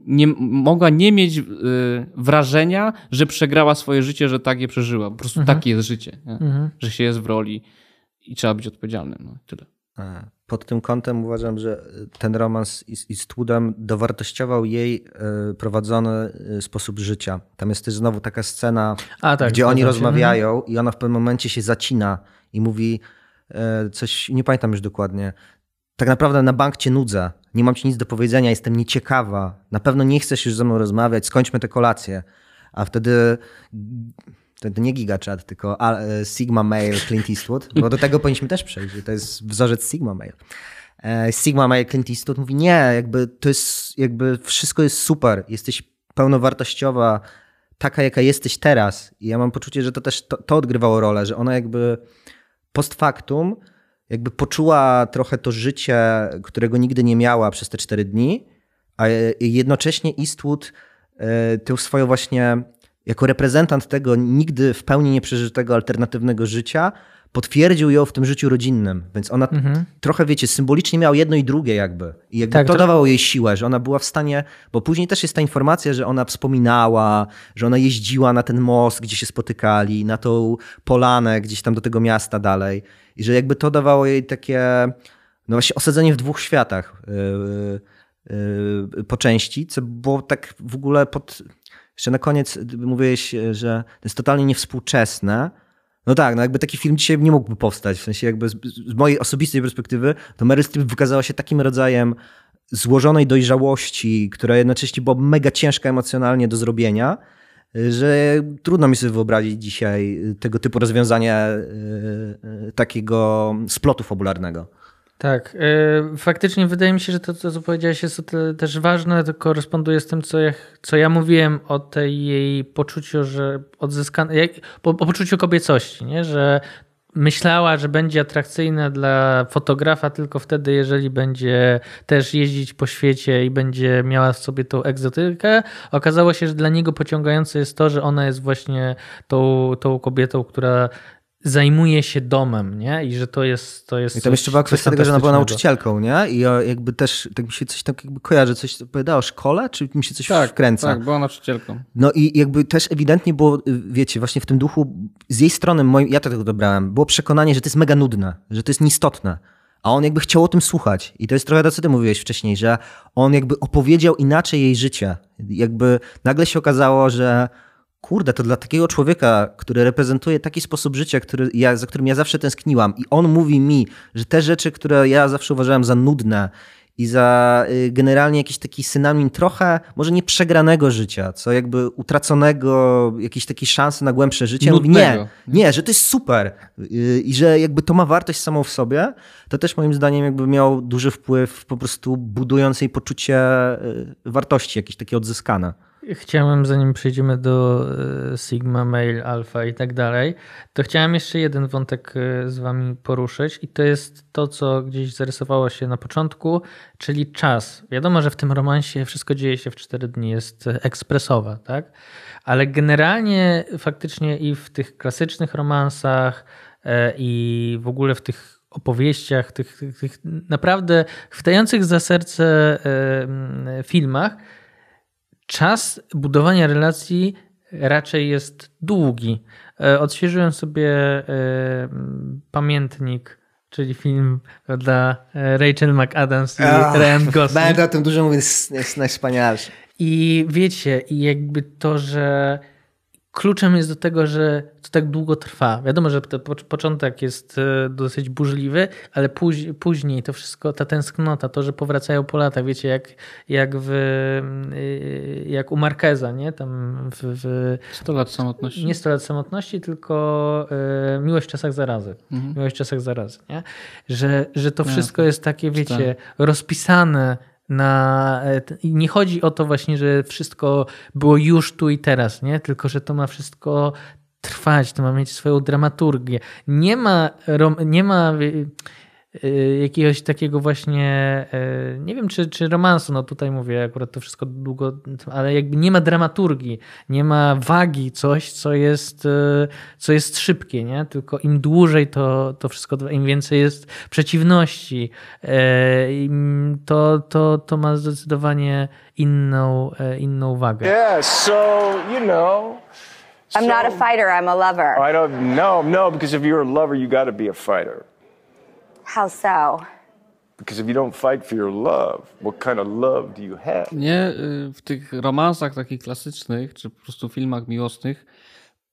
nie, mogła nie mieć y, wrażenia, że przegrała swoje życie, że tak je przeżyła. Po prostu Mhm. takie jest życie? Mhm. że się jest w roli i trzeba być odpowiedzialnym. No, tyle. Pod tym kątem uważam, że ten romans z Eastwoodem dowartościował jej e, prowadzony e, sposób życia. Tam jest też znowu taka scena, A, tak, gdzie oni rozmawiają i ona w pewnym momencie się zacina i mówi e, coś, nie pamiętam już dokładnie. Tak naprawdę na bank cię nudzę, nie mam ci nic do powiedzenia, jestem nieciekawa, na pewno nie chcesz już ze mną rozmawiać, skończmy tę kolację. A wtedy to, nie gigachat, tylko e, Sigma Male Clint Eastwood, bo do tego powinniśmy też przejść, to jest wzorzec Sigma Male. E, Sigma Male Clint Eastwood mówi nie, jakby to jest, jakby wszystko jest super, jesteś pełnowartościowa, taka jaka jesteś teraz. I ja mam poczucie, że to też to, to odgrywało rolę, że ona jakby post factum jakby poczuła trochę to życie, którego nigdy nie miała przez te cztery dni, a jednocześnie Eastwood e, tę swoją właśnie jako reprezentant tego nigdy w pełni nieprzeżytego alternatywnego życia potwierdził ją w tym życiu rodzinnym. Więc ona Mhm. trochę, wiecie, symbolicznie miała jedno i drugie jakby. I jakby Tak, to to- dawało jej siłę, że ona była w stanie, bo później też jest ta informacja, że ona wspominała, że ona jeździła na ten most, gdzie się spotykali, na tą polanę gdzieś tam do tego miasta dalej. I że jakby to dawało jej takie, no właśnie osadzenie w dwóch światach yy, yy, po części, co było tak w ogóle pod... Jeszcze na koniec mówiłeś, że to jest totalnie niewspółczesne, no tak, no jakby taki film dzisiaj nie mógłby powstać. W sensie jakby z, z mojej osobistej perspektywy, to Meryl Streep wykazała się takim rodzajem złożonej dojrzałości, która jednocześnie była mega ciężka emocjonalnie do zrobienia, że trudno mi sobie wyobrazić dzisiaj tego typu rozwiązanie yy, yy, takiego splotu fabularnego. Tak, y, faktycznie wydaje mi się, że to, co powiedziałeś, jest też ważne, to koresponduje z tym, co ja, co ja mówiłem o tej jej poczuciu, że odzyskane, o poczuciu kobiecości, nie? że myślała, że będzie atrakcyjna dla fotografa tylko wtedy, jeżeli będzie też jeździć po świecie i będzie miała w sobie tą egzotykę. Okazało się, że dla niego pociągające jest to, że ona jest właśnie tą, tą kobietą, która zajmuje się domem, nie? I że to jest to jest I tam jeszcze była kwestia tego, że ona była nauczycielką, nie? I ja jakby też, tak mi się coś tak jakby kojarzy, coś opowiadała o szkole, czy mi się coś wkręca? tak, była nauczycielką. No i jakby też ewidentnie było, y, wiecie, właśnie w tym duchu, z jej strony, moim, ja to tego dobrałem, było przekonanie, że to jest mega nudne, że to jest nieistotne. A on jakby chciał o tym słuchać. I to jest trochę to, co ty mówiłeś wcześniej, że on jakby opowiedział inaczej jej życie. Jakby nagle się okazało, że kurde, to dla takiego człowieka, który reprezentuje taki sposób życia, który ja, za którym ja zawsze tęskniłam i on mówi mi, że te rzeczy, które ja zawsze uważałem za nudne i za y, generalnie jakiś taki synonim trochę, może nie przegranego życia, co jakby utraconego, jakiejś takiej szansy na głębsze życie. Mówi, nie, nie, że to jest super y, i że jakby to ma wartość samą w sobie, to też moim zdaniem jakby miał duży wpływ po prostu budując jej poczucie y, wartości, jakieś takie odzyskane. Chciałem, zanim przejdziemy do e, Sigma, Mail, Alpha i tak dalej, to chciałem jeszcze jeden wątek e, z wami poruszyć i to jest to, co gdzieś zarysowało się na początku, czyli czas. Wiadomo, że w tym romansie wszystko dzieje się w 4 dni, jest e, ekspresowa, tak? Ale generalnie faktycznie i w tych klasycznych romansach e, i w ogóle w tych opowieściach, tych, tych, tych naprawdę chwytających za serce filmach, czas budowania relacji raczej jest długi. E, Odświeżyłem sobie e, pamiętnik, czyli film dla e, Rachel McAdams i Ach, Ryan Gosling. Będę o tym dużo mówił, jest, jest najwspanialszy. I wiecie, i jakby to, że kluczem jest do tego, że to tak długo trwa. Wiadomo, że ten początek jest e, dosyć burzliwy, ale później to wszystko, ta tęsknota, to, że powracają po latach, wiecie, jak, jak, w, e, jak u Markeza, nie? Tam w, w 100 lat samotności. Nie 100 lat samotności, tylko y, Miłość w czasach zarazy. Mhm. Miłość w czasach zarazy, nie? Że, że to wszystko jest takie, wiecie, rozpisane na. E, nie chodzi o to właśnie, że wszystko było już tu i teraz, nie? Tylko, że to ma wszystko trwać, to ma mieć swoją dramaturgię. Nie ma, nie ma jakiegoś takiego właśnie, y, nie wiem czy, czy romansu, no tutaj mówię akurat to wszystko długo, ale jakby nie ma dramaturgii, nie ma wagi, coś, co jest, y, co jest szybkie, nie? Tylko im dłużej to, to wszystko, im więcej jest przeciwności, to, to, to ma zdecydowanie inną, inną wagę. Yeah, so, you know... I'm not a fighter, I'm a lover. I don't, no, no, because if you're a lover, you gotta be a fighter. How so? Because if you don't fight for your love, what kind of love do you have? Nie, y, w tych romansach takich klasycznych, czy po prostu filmach miłosnych,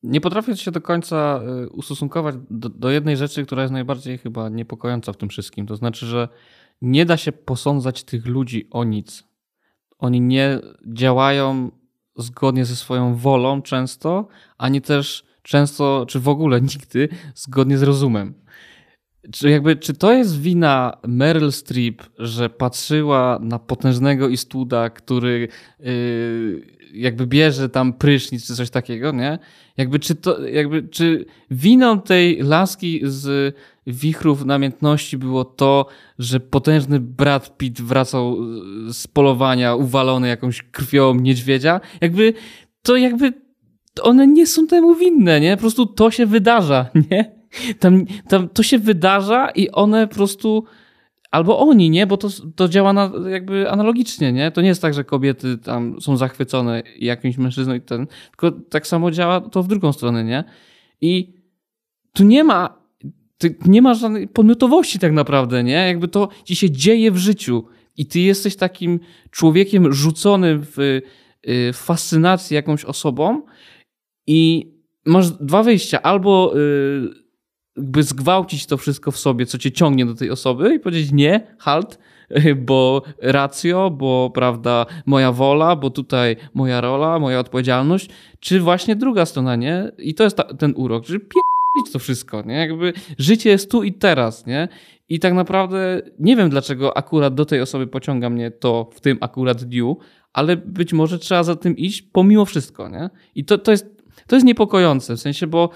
nie potrafię się do końca y, ustosunkować do, do, jednej rzeczy, która jest najbardziej chyba niepokojąca w tym wszystkim. To znaczy, że nie da się posądzać tych ludzi o nic. Oni nie działają zgodnie ze swoją wolą często, ani też często, czy w ogóle nigdy, zgodnie z rozumem. Czy, jakby, czy to jest wina Meryl Streep, że patrzyła na potężnego Istuda, który yy, jakby bierze tam prysznic czy coś takiego, nie? Jakby czy to, jakby, czy winą tej laski z wichrów namiętności było to, że potężny Brad Pitt wracał z polowania uwalony jakąś krwią niedźwiedzia? Jakby, to jakby one nie są temu winne, nie? Po prostu to się wydarza, nie? Tam, tam to się wydarza i one po prostu albo oni, nie? Bo to, to działa na, jakby analogicznie, nie? To nie jest tak, że kobiety tam są zachwycone jakimś mężczyzną i ten, tylko tak samo działa to w drugą stronę, nie? I tu nie ma nie ma żadnej podmiotowości tak naprawdę, nie? Jakby to ci się dzieje w życiu i ty jesteś takim człowiekiem rzuconym w, y, w fascynacji jakąś osobą i masz dwa wyjścia. Albo y, jakby zgwałcić to wszystko w sobie, co cię ciągnie do tej osoby i powiedzieć nie, halt, bo racjo, bo prawda, moja wola, bo tutaj moja rola, moja odpowiedzialność, czy właśnie druga strona, nie? I to jest ta, ten urok, że pierdolić to wszystko, nie? Jakby życie jest tu i teraz, nie? I tak naprawdę nie wiem, dlaczego akurat do tej osoby pociąga mnie to w tym akurat dniu, ale być może trzeba za tym iść pomimo wszystko, nie? I to, to, jest, to jest niepokojące, w sensie, bo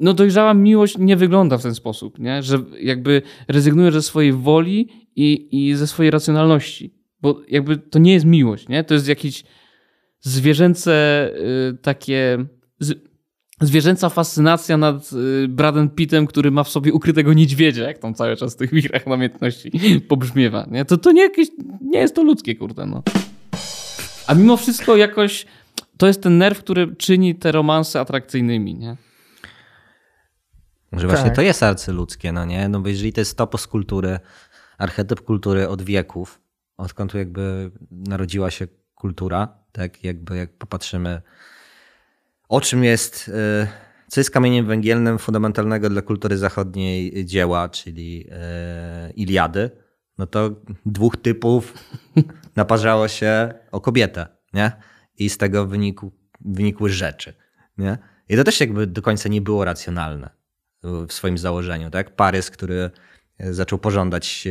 no dojrzała miłość nie wygląda w ten sposób, nie? że jakby rezygnujesz ze swojej woli i, i ze swojej racjonalności, bo jakby to nie jest miłość, nie? to jest jakieś zwierzęce y, takie... Z, zwierzęca fascynacja nad y, Bradem Pittem, który ma w sobie ukrytego niedźwiedzia, jak tam cały czas w tych wirach namiętności pobrzmiewa. Nie? To, to nie, jakieś, nie jest to ludzkie, kurde. No. A mimo wszystko jakoś to jest ten nerw, który czyni te romanse atrakcyjnymi. Nie? Że właśnie tak. to jest arcyludzkie, no nie? No bo jeżeli to jest topos kultury, archetyp kultury od wieków, odkąd jakby narodziła się kultura, tak jakby jak popatrzymy, o czym jest, y, co jest kamieniem węgielnym fundamentalnego dla kultury zachodniej dzieła, czyli y, Iliady, no to dwóch typów naparzało się o kobietę, nie? I z tego wyniku, wynikły rzeczy, nie? I to też jakby do końca nie było racjonalne w swoim założeniu. Tak? Parys, który zaczął pożądać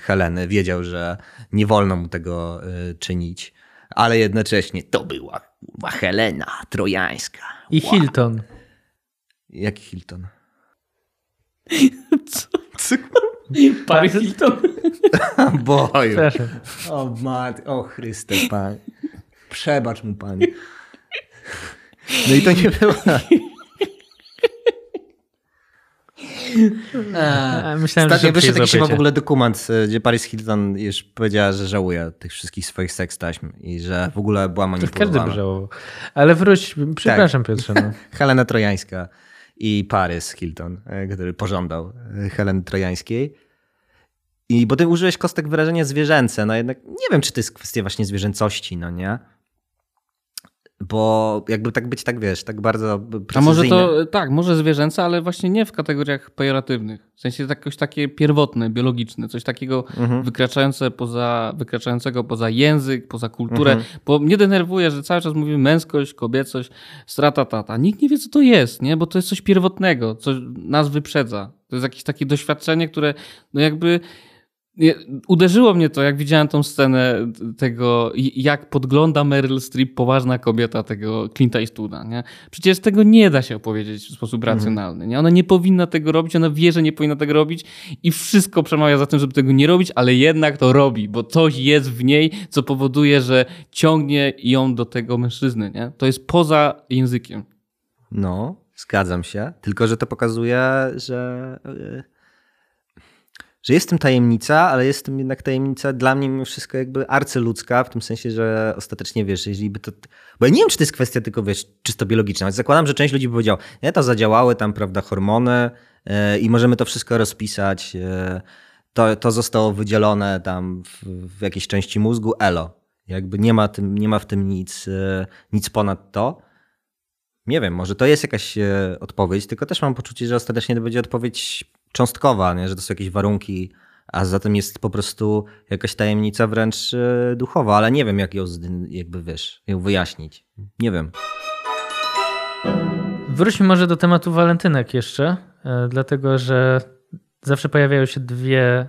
Heleny, wiedział, że nie wolno mu tego e, czynić, ale jednocześnie to była kurwa Helena trojańska. I wow. Hilton. Jaki Hilton? Co? Co? Paris Hilton? Boju. O mat, o Chryste Pan. Przebacz mu Pan. No i to nie była... A, myślałem, Ostatnio wyszedł jakiś w ogóle dokument, e, gdzie Paris Hilton już powiedziała, że żałuje tych wszystkich swoich seks taśm i że w ogóle była manipulowana. To każdy by żałował. Ale wróć, przepraszam tak. Piotrze. No. Helena Trojańska i Paris Hilton, e, który pożądał e, Heleny Trojańskiej. I bo ty użyłeś kostek wyrażenia zwierzęce, no jednak nie wiem, czy to jest kwestia właśnie zwierzęcości, no nie? Bo jakby tak być, tak wiesz, tak bardzo precyzyjne. A może to, tak, może zwierzęce, ale właśnie nie w kategoriach pejoratywnych. W sensie jakoś takie pierwotne, biologiczne, coś takiego Mhm. wykraczające poza, wykraczającego poza język, poza kulturę. Mhm. Bo mnie denerwuje, że cały czas mówimy męskość, kobiecość, strata tata. Nikt nie wie, co to jest, nie? Bo to jest coś pierwotnego, co nas wyprzedza. To jest jakieś takie doświadczenie, które no jakby uderzyło mnie to, jak widziałem tą scenę tego, jak podgląda Meryl Streep, poważna kobieta tego Clint'a Eastwooda, nie? Przecież tego nie da się opowiedzieć w sposób racjonalny, nie? Ona nie powinna tego robić, ona wie, że nie powinna tego robić i wszystko przemawia za tym, żeby tego nie robić, ale jednak to robi, bo coś jest w niej, co powoduje, że ciągnie ją do tego mężczyzny, nie? To jest poza językiem. No, zgadzam się. Tylko, że to pokazuje, że, yy, że jest w tym tajemnica, ale jest w tym jednak tajemnica dla mnie mimo wszystko jakby arcyludzka, w tym sensie, że ostatecznie wiesz, jeżeli by to... Bo ja nie wiem, czy to jest kwestia tylko, wiesz, czysto biologiczna. Zakładam, że część ludzi by powiedział, nie, to zadziałały tam, prawda, hormony yy, i możemy to wszystko rozpisać. Yy, to, to zostało wydzielone tam w, w jakiejś części mózgu, elo. Jakby nie ma, tym, nie ma w tym nic, yy, nic ponad to. Nie wiem, może to jest jakaś e, odpowiedź, tylko też mam poczucie, że ostatecznie to będzie odpowiedź cząstkowa, nie? że to są jakieś warunki, a zatem jest po prostu jakaś tajemnica wręcz e, duchowa, ale nie wiem, jak ją jakby wiesz, ją wyjaśnić. Nie wiem. Wróćmy może do tematu walentynek jeszcze, e, dlatego że zawsze pojawiają się dwie,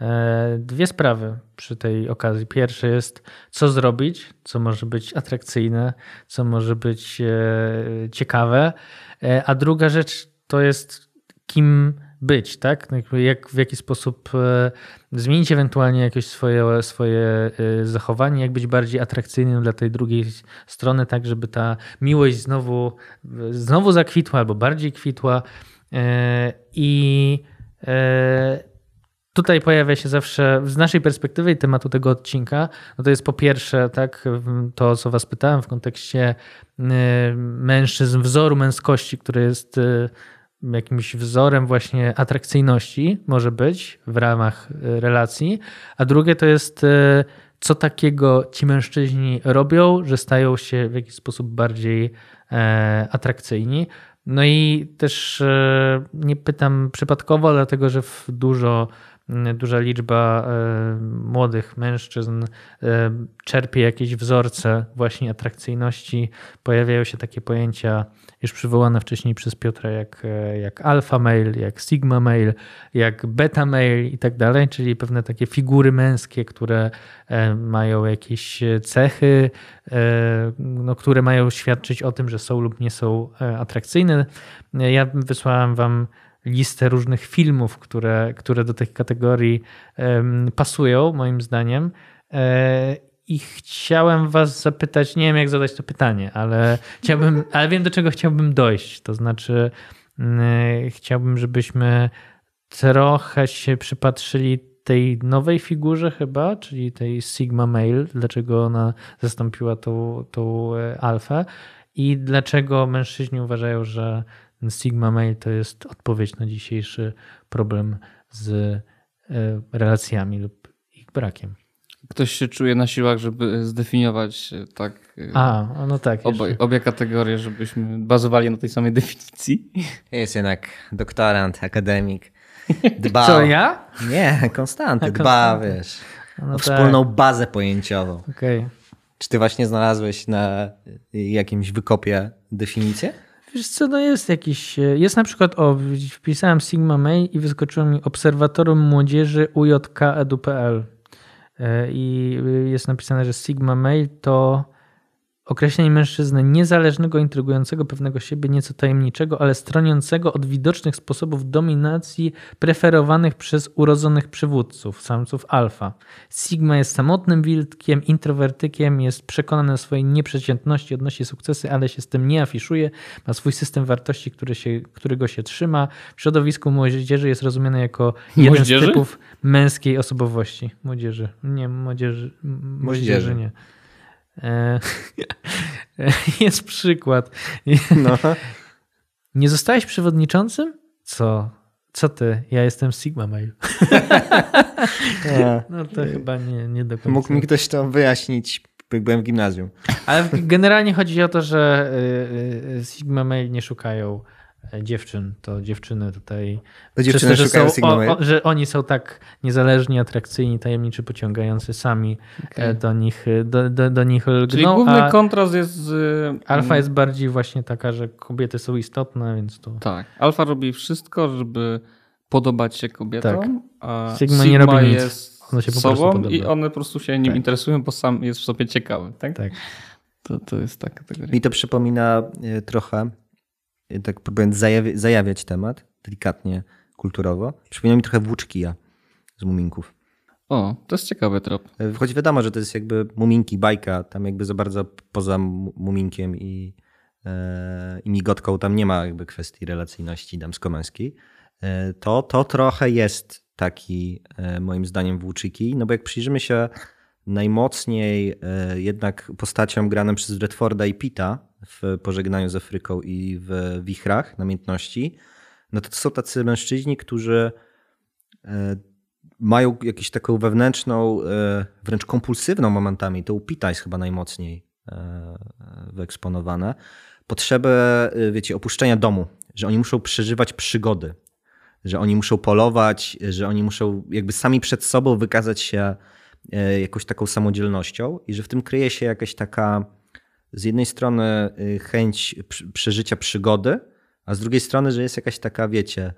e, dwie sprawy przy tej okazji. Pierwsze jest, co zrobić, co może być atrakcyjne, co może być ciekawe, a druga rzecz to jest, kim być, tak? No Jak, w jaki sposób e, zmienić ewentualnie jakieś swoje, swoje e, zachowanie, jak być bardziej atrakcyjnym dla tej drugiej strony, tak żeby ta miłość znowu, znowu zakwitła albo bardziej kwitła. E, I tutaj pojawia się zawsze z naszej perspektywy i tematu tego odcinka, no to jest po pierwsze tak to, co was pytałem w kontekście mężczyzn, wzoru męskości, który jest jakimś wzorem właśnie atrakcyjności może być w ramach y, relacji, a drugie to jest y, co takiego ci mężczyźni robią, że stają się w jakiś sposób bardziej e, atrakcyjni. No i też e, nie pytam przypadkowo, dlatego że w dużo duża liczba e, młodych mężczyzn e, czerpie jakieś wzorce właśnie atrakcyjności. Pojawiają się takie pojęcia już przywołane wcześniej przez Piotra, jak, e, jak alpha male, jak sigma male, jak beta male i tak dalej, czyli pewne takie figury męskie, które mają jakieś cechy, no, które mają świadczyć o tym, że są lub nie są atrakcyjne. Ja wysłałem wam listę różnych filmów, które, które do tych kategorii pasują, moim zdaniem. E, I chciałem Was zapytać, nie wiem jak zadać to pytanie, ale chciałbym, ale wiem do czego chciałbym dojść. To znaczy, mm, chciałbym, żebyśmy trochę się przypatrzyli tej nowej figurze chyba, czyli tej Sigma Male, dlaczego ona zastąpiła tą, tą e, alfę i dlaczego mężczyźni uważają, że Sigma Male to jest odpowiedź na dzisiejszy problem z e, relacjami lub ich brakiem. Ktoś się czuje na siłach, żeby zdefiniować e, tak e, A, no tak. obie, kategorie, żebyśmy bazowali na tej samej definicji. Jest jednak doktorant, akademik. Dba Co, o- ja? Nie, Konstanty, A, dba, Konstanty. wiesz, No o tak, wspólną bazę pojęciową. Okej. Czy ty właśnie znalazłeś na jakimś wykopie definicję? Wiesz co, no jest jakiś, e, jest na przykład, o, wpisałem Sigma May i wyskoczyło mi Obserwatorium Młodzieży UJK.edu.pl E, i y, jest napisane, że Sigma May to określenie mężczyzny niezależnego, intrygującego pewnego siebie, nieco tajemniczego, ale stroniącego od widocznych sposobów dominacji preferowanych przez urodzonych przywódców, samców alfa. Sigma jest samotnym wilkiem, introwertykiem, jest przekonany o swojej nieprzeciętności, odnosi sukcesy, ale się z tym nie afiszuje, ma swój system wartości, który się, którego się trzyma. W środowisku młodzieży jest rozumiany jako jeden Moździerzy? z typów męskiej osobowości. Młodzieży. Nie, młodzieży. m- Moździerzy nie. E, Jest przykład. No. Nie zostałeś przewodniczącym? Co? Co ty? Ja jestem Sigma Mail. No to chyba nie, nie do końca. Mógł mi ktoś to wyjaśnić jak byłem w gimnazjum. Ale generalnie chodzi o to, że y, y, Sigma Male nie szukają dziewczyn. To dziewczyny tutaj. To dziewczyny przez to, że, szukają są, o, o, że oni są tak niezależni, atrakcyjni, tajemniczy, pociągający sami e, do nich, e, do, do, do nich lgną. Czyli główny kontrast jest z... alfa jest bardziej właśnie taka, że kobiety są istotne, więc to. Tak. Alfa robi wszystko, żeby podobać się kobietom, Tak. a Sigma Sigma, nie robi nic. jest Ono się po prostu sobą podoba. i one po prostu się nim Tak. interesują, bo sam jest w sobie ciekawy. Tak? Tak. To, to jest ta kategoria. Mi to przypomina e, trochę, e, tak próbując zajawi- zajawiać temat, delikatnie, kulturowo, przypomina mi trochę włóczkija z Muminków. O, to jest ciekawy trop. E, Choć wiadomo, że to jest jakby Muminki, bajka, tam jakby za bardzo poza Mu- Muminkiem i, e, i Migotką tam nie ma jakby kwestii relacyjności damsko-męskiej, e, to, to trochę jest taki e, moim zdaniem włóczyki, no bo jak przyjrzymy się najmocniej e, jednak postaciom granym przez Redforda i Pita w Pożegnaniu z Afryką i w Wichrach Namiętności, no to, to są tacy mężczyźni, którzy e, mają jakąś taką wewnętrzną, e, wręcz kompulsywną momentami, to u Pita jest chyba najmocniej wyeksponowane, potrzebę, wiecie, opuszczenia domu, że oni muszą przeżywać przygody, że oni muszą polować, że oni muszą jakby sami przed sobą wykazać się jakąś taką samodzielnością i że w tym kryje się jakaś taka z jednej strony e, chęć przeżycia przygody, a z drugiej strony, że jest jakaś taka, wiecie,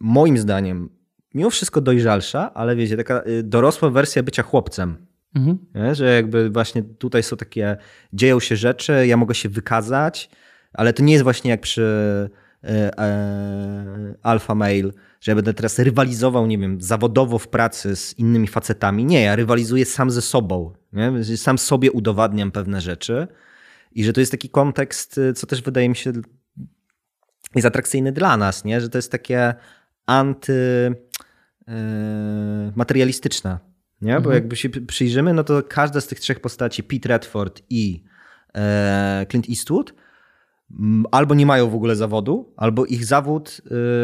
moim zdaniem, mimo wszystko dojrzalsza, ale wiecie, taka y, dorosła wersja bycia chłopcem. Mhm. Nie? Że jakby właśnie tutaj są takie, dzieją się rzeczy, ja mogę się wykazać, ale to nie jest właśnie jak przy e, e, alpha male, że ja będę teraz rywalizował, nie wiem, zawodowo w pracy z innymi facetami. Nie, ja rywalizuję sam ze sobą. Nie? Sam sobie udowadniam pewne rzeczy i że to jest taki kontekst, y, co też wydaje mi się jest atrakcyjny dla nas, nie? że to jest takie anty e, materialistyczne. Nie? Bo jakby się przyjrzymy, no to każda z tych trzech postaci, Pete Redford i e, Clint Eastwood, albo nie mają w ogóle zawodu, albo ich zawód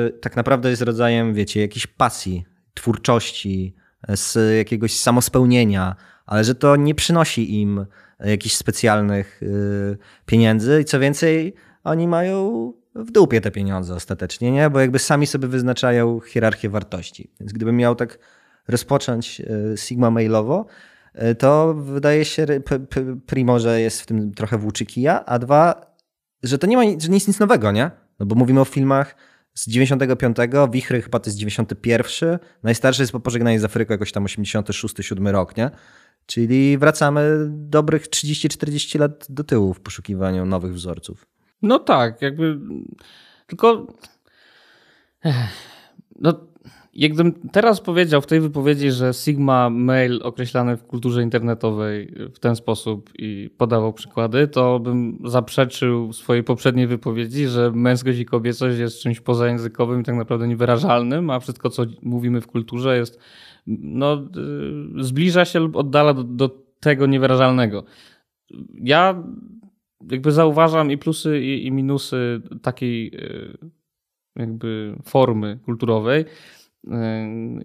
y, tak naprawdę jest rodzajem, wiecie, jakiejś pasji, twórczości, e, z jakiegoś samospełnienia, ale że to nie przynosi im jakichś specjalnych y, pieniędzy i co więcej, oni mają w dupie te pieniądze ostatecznie, nie? Bo jakby sami sobie wyznaczają hierarchię wartości. Więc gdybym miał tak rozpocząć y, Sigma mailowo, to wydaje się primo, że jest w tym trochę włóczykija, a dwa, że to nie ma, że jest nic nowego, nie? No bo mówimy o filmach z 95, Wichry chyba to jest 91, najstarszy jest po Pożegnaniu z Afryką jakoś tam 86-7 rok, nie? Czyli wracamy dobrych 30-40 lat do tyłu w poszukiwaniu nowych wzorców. No tak, jakby. Tylko. No, jakbym teraz powiedział w tej wypowiedzi, że Sigma mail określany w kulturze internetowej w ten sposób i podawał przykłady, to bym zaprzeczył swojej poprzedniej wypowiedzi, że męskość i kobiecość jest czymś pozajęzykowym i tak naprawdę niewyrażalnym, a wszystko, co mówimy w kulturze, jest. No, y, zbliża się lub oddala do, do tego niewyrażalnego. Ja jakby zauważam i plusy, i, i minusy takiej y, jakby formy kulturowej. Y,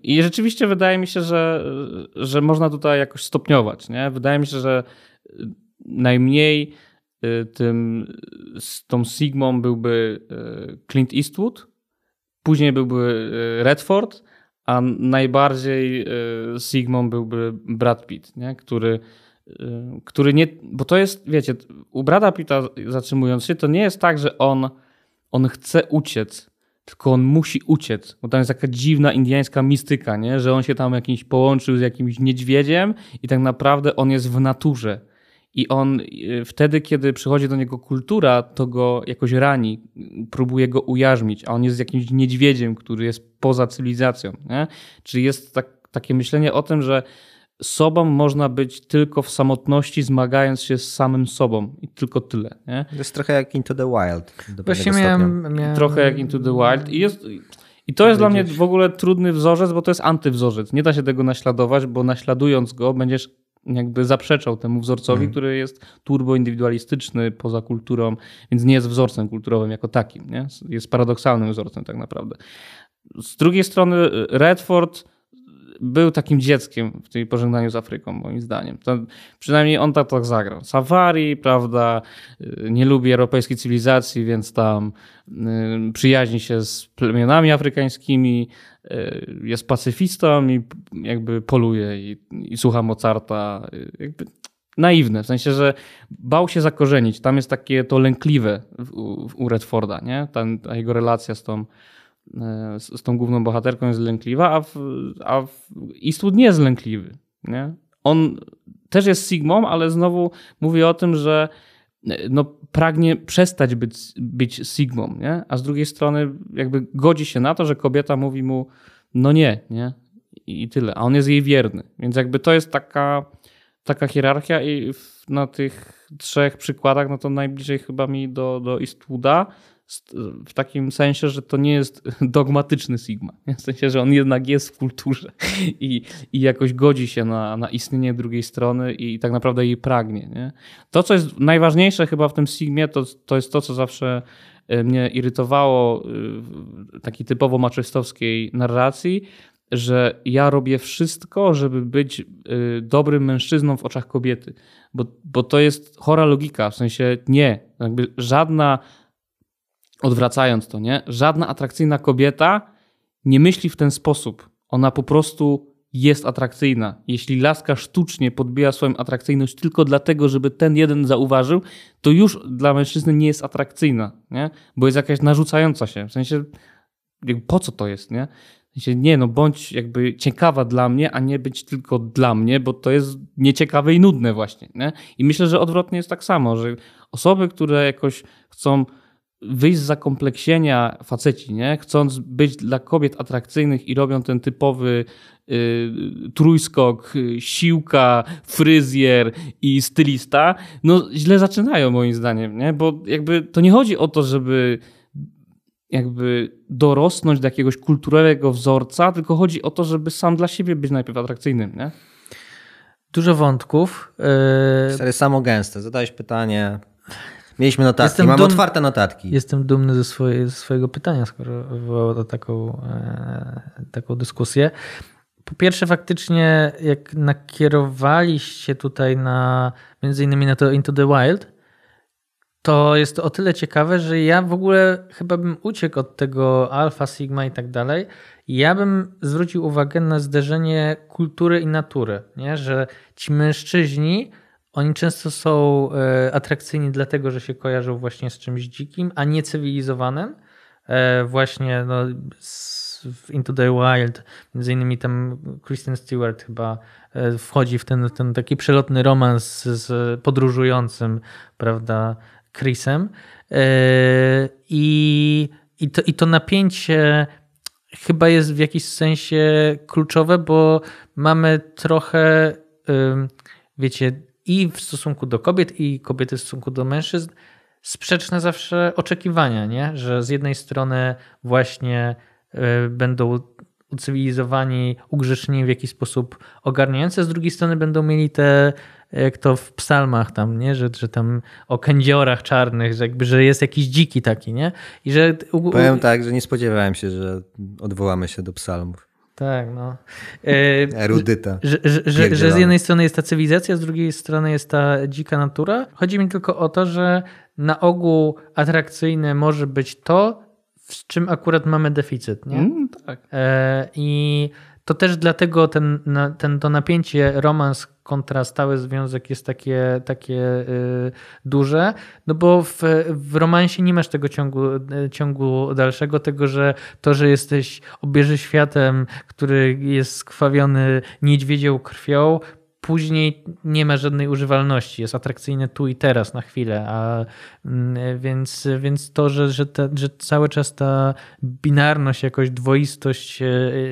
I rzeczywiście wydaje mi się, że, że można tutaj jakoś stopniować. Nie? Wydaje mi się, że najmniej y, tym, z tą Sigmą byłby y, Clint Eastwood, później byłby y, Redford, a najbardziej Sigmą byłby Brad Pitt, nie? który który nie, bo to jest, wiecie, u Brada Pitta zatrzymując się, to nie jest tak, że on, on chce uciec, tylko on musi uciec, bo tam jest taka dziwna indyjska mistyka, nie? że on się tam jakimś połączył z jakimś niedźwiedziem i tak naprawdę on jest w naturze. I on y, wtedy, kiedy przychodzi do niego kultura, to go jakoś rani, próbuje go ujarzmić, a on jest jakimś niedźwiedziem, który jest poza cywilizacją. Nie? Czyli jest tak, takie myślenie o tym, że sobą można być tylko w samotności, zmagając się z samym sobą i tylko tyle. Nie? To jest trochę jak Into the Wild. Do Właśnie miałem, miałem... Trochę jak Into the Wild. I, jest, I to jest dla mnie w ogóle trudny wzorzec, bo to jest antywzorzec. Nie da się tego naśladować, bo naśladując go będziesz jakby zaprzeczał temu wzorcowi, który jest turboindywidualistyczny, poza kulturą, więc nie jest wzorcem kulturowym jako takim. Nie? Jest paradoksalnym wzorcem tak naprawdę. Z drugiej strony Redford był takim dzieckiem w tej pożegnaniu z Afryką, moim zdaniem. To, przynajmniej on tak, tak zagrał. Safari, prawda, y, nie lubi europejskiej cywilizacji, więc tam y, przyjaźni się z plemionami afrykańskimi, y, jest pacyfistą i jakby poluje i, i słucha Mozarta. Jakby naiwne, w sensie, że bał się zakorzenić. Tam jest takie to lękliwe u, u Redforda, nie? Ta, ta jego relacja z tą, z, z tą główną bohaterką jest lękliwa, a, w, a w Eastwood nie jest lękliwy, nie? On też jest Sigmą, ale znowu mówi o tym, że e, no, pragnie przestać być, być Sigmą, nie? A z drugiej strony jakby godzi się na to, że kobieta mówi mu no nie, nie? I i tyle. A on jest jej wierny. Więc jakby to jest taka taka hierarchia i w, na tych trzech przykładach, no to najbliżej chyba mi do, do Eastwooda w takim sensie, że to nie jest dogmatyczny Sigma. W sensie, że on jednak jest w kulturze i, i jakoś godzi się na, na istnienie drugiej strony i tak naprawdę jej pragnie. Nie? To, co jest najważniejsze chyba w tym Sigmie, to, to jest to, co zawsze e, mnie irytowało y, w takiej typowo maczystowskiej narracji, że ja robię wszystko, żeby być y, dobrym mężczyzną w oczach kobiety. Bo, bo to jest chora logika, w sensie nie. Jakby żadna, odwracając to, nie? Żadna atrakcyjna kobieta nie myśli w ten sposób. Ona po prostu jest atrakcyjna. Jeśli laska sztucznie podbija swoją atrakcyjność tylko dlatego, żeby ten jeden zauważył, to już dla mężczyzny nie jest atrakcyjna, nie? Bo jest jakaś narzucająca się. W sensie, po co to jest, nie? Nie, no bądź jakby ciekawa dla mnie, a nie być tylko dla mnie, bo to jest nieciekawe i nudne właśnie. Nie? I myślę, że odwrotnie jest tak samo, że osoby, które jakoś chcą wyjść z zakompleksienia faceci, nie? chcąc być dla kobiet atrakcyjnych i robią ten typowy y, trójskok, y, siłka, fryzjer i stylista, no źle zaczynają moim zdaniem, nie? bo jakby to nie chodzi o to, żeby jakby dorosnąć do jakiegoś kulturowego wzorca, tylko chodzi o to, żeby sam dla siebie być najpierw atrakcyjnym, nie? Dużo wątków. Yy, Stary, samo gęste. Zadałeś pytanie. Mieliśmy notatki, Jestem mamy dum- otwarte notatki. Jestem dumny ze, swojej, ze swojego pytania, skoro wywołało to taką, e, taką dyskusję. Po pierwsze, faktycznie, jak nakierowaliście tutaj na między innymi na to Into the Wild, to jest to o tyle ciekawe, że ja w ogóle chyba bym uciekł od tego alfa, sigma i tak dalej. Ja bym zwrócił uwagę na zderzenie kultury i natury, nie? że ci mężczyźni, oni często są e, atrakcyjni dlatego, że się kojarzą właśnie z czymś dzikim, a nie cywilizowanym. E, właśnie no, w Into the Wild, między innymi tam Kristen Stewart chyba e, wchodzi w ten, ten taki przelotny romans z podróżującym, prawda, Chrisem. I, i, to, I to napięcie chyba jest w jakiś sensie kluczowe, bo mamy trochę, wiecie, i w stosunku do kobiet, i kobiety w stosunku do mężczyzn, sprzeczne zawsze oczekiwania, nie? że z jednej strony właśnie y, będą ucywilizowani, ugrzecznieni w jakiś sposób ogarniający, z drugiej strony będą mieli te, jak to w psalmach tam, nie? Że, że tam o kędziorach czarnych, że jakby, że jest jakiś dziki taki, nie? I że... Powiem tak, że nie spodziewałem się, że odwołamy się do psalmów. Tak, no. E, Erudyta. że, że, że, że z jednej strony jest ta cywilizacja, z drugiej strony jest ta dzika natura. Chodzi mi tylko o to, że na ogół atrakcyjne może być to, z czym akurat mamy deficyt. Nie? Mm, tak. E, I to też dlatego ten, ten, to napięcie romans kontra stały związek jest takie, takie y, duże, no bo w, w romansie nie masz tego ciągu, y, ciągu dalszego, tego, że to, że jesteś obieży światem, który jest skwawiony niedźwiedzią krwią, później nie ma żadnej używalności, jest atrakcyjny tu i teraz na chwilę, a mm, więc, więc to, że, że, że cały czas ta binarność, jakoś dwoistość e,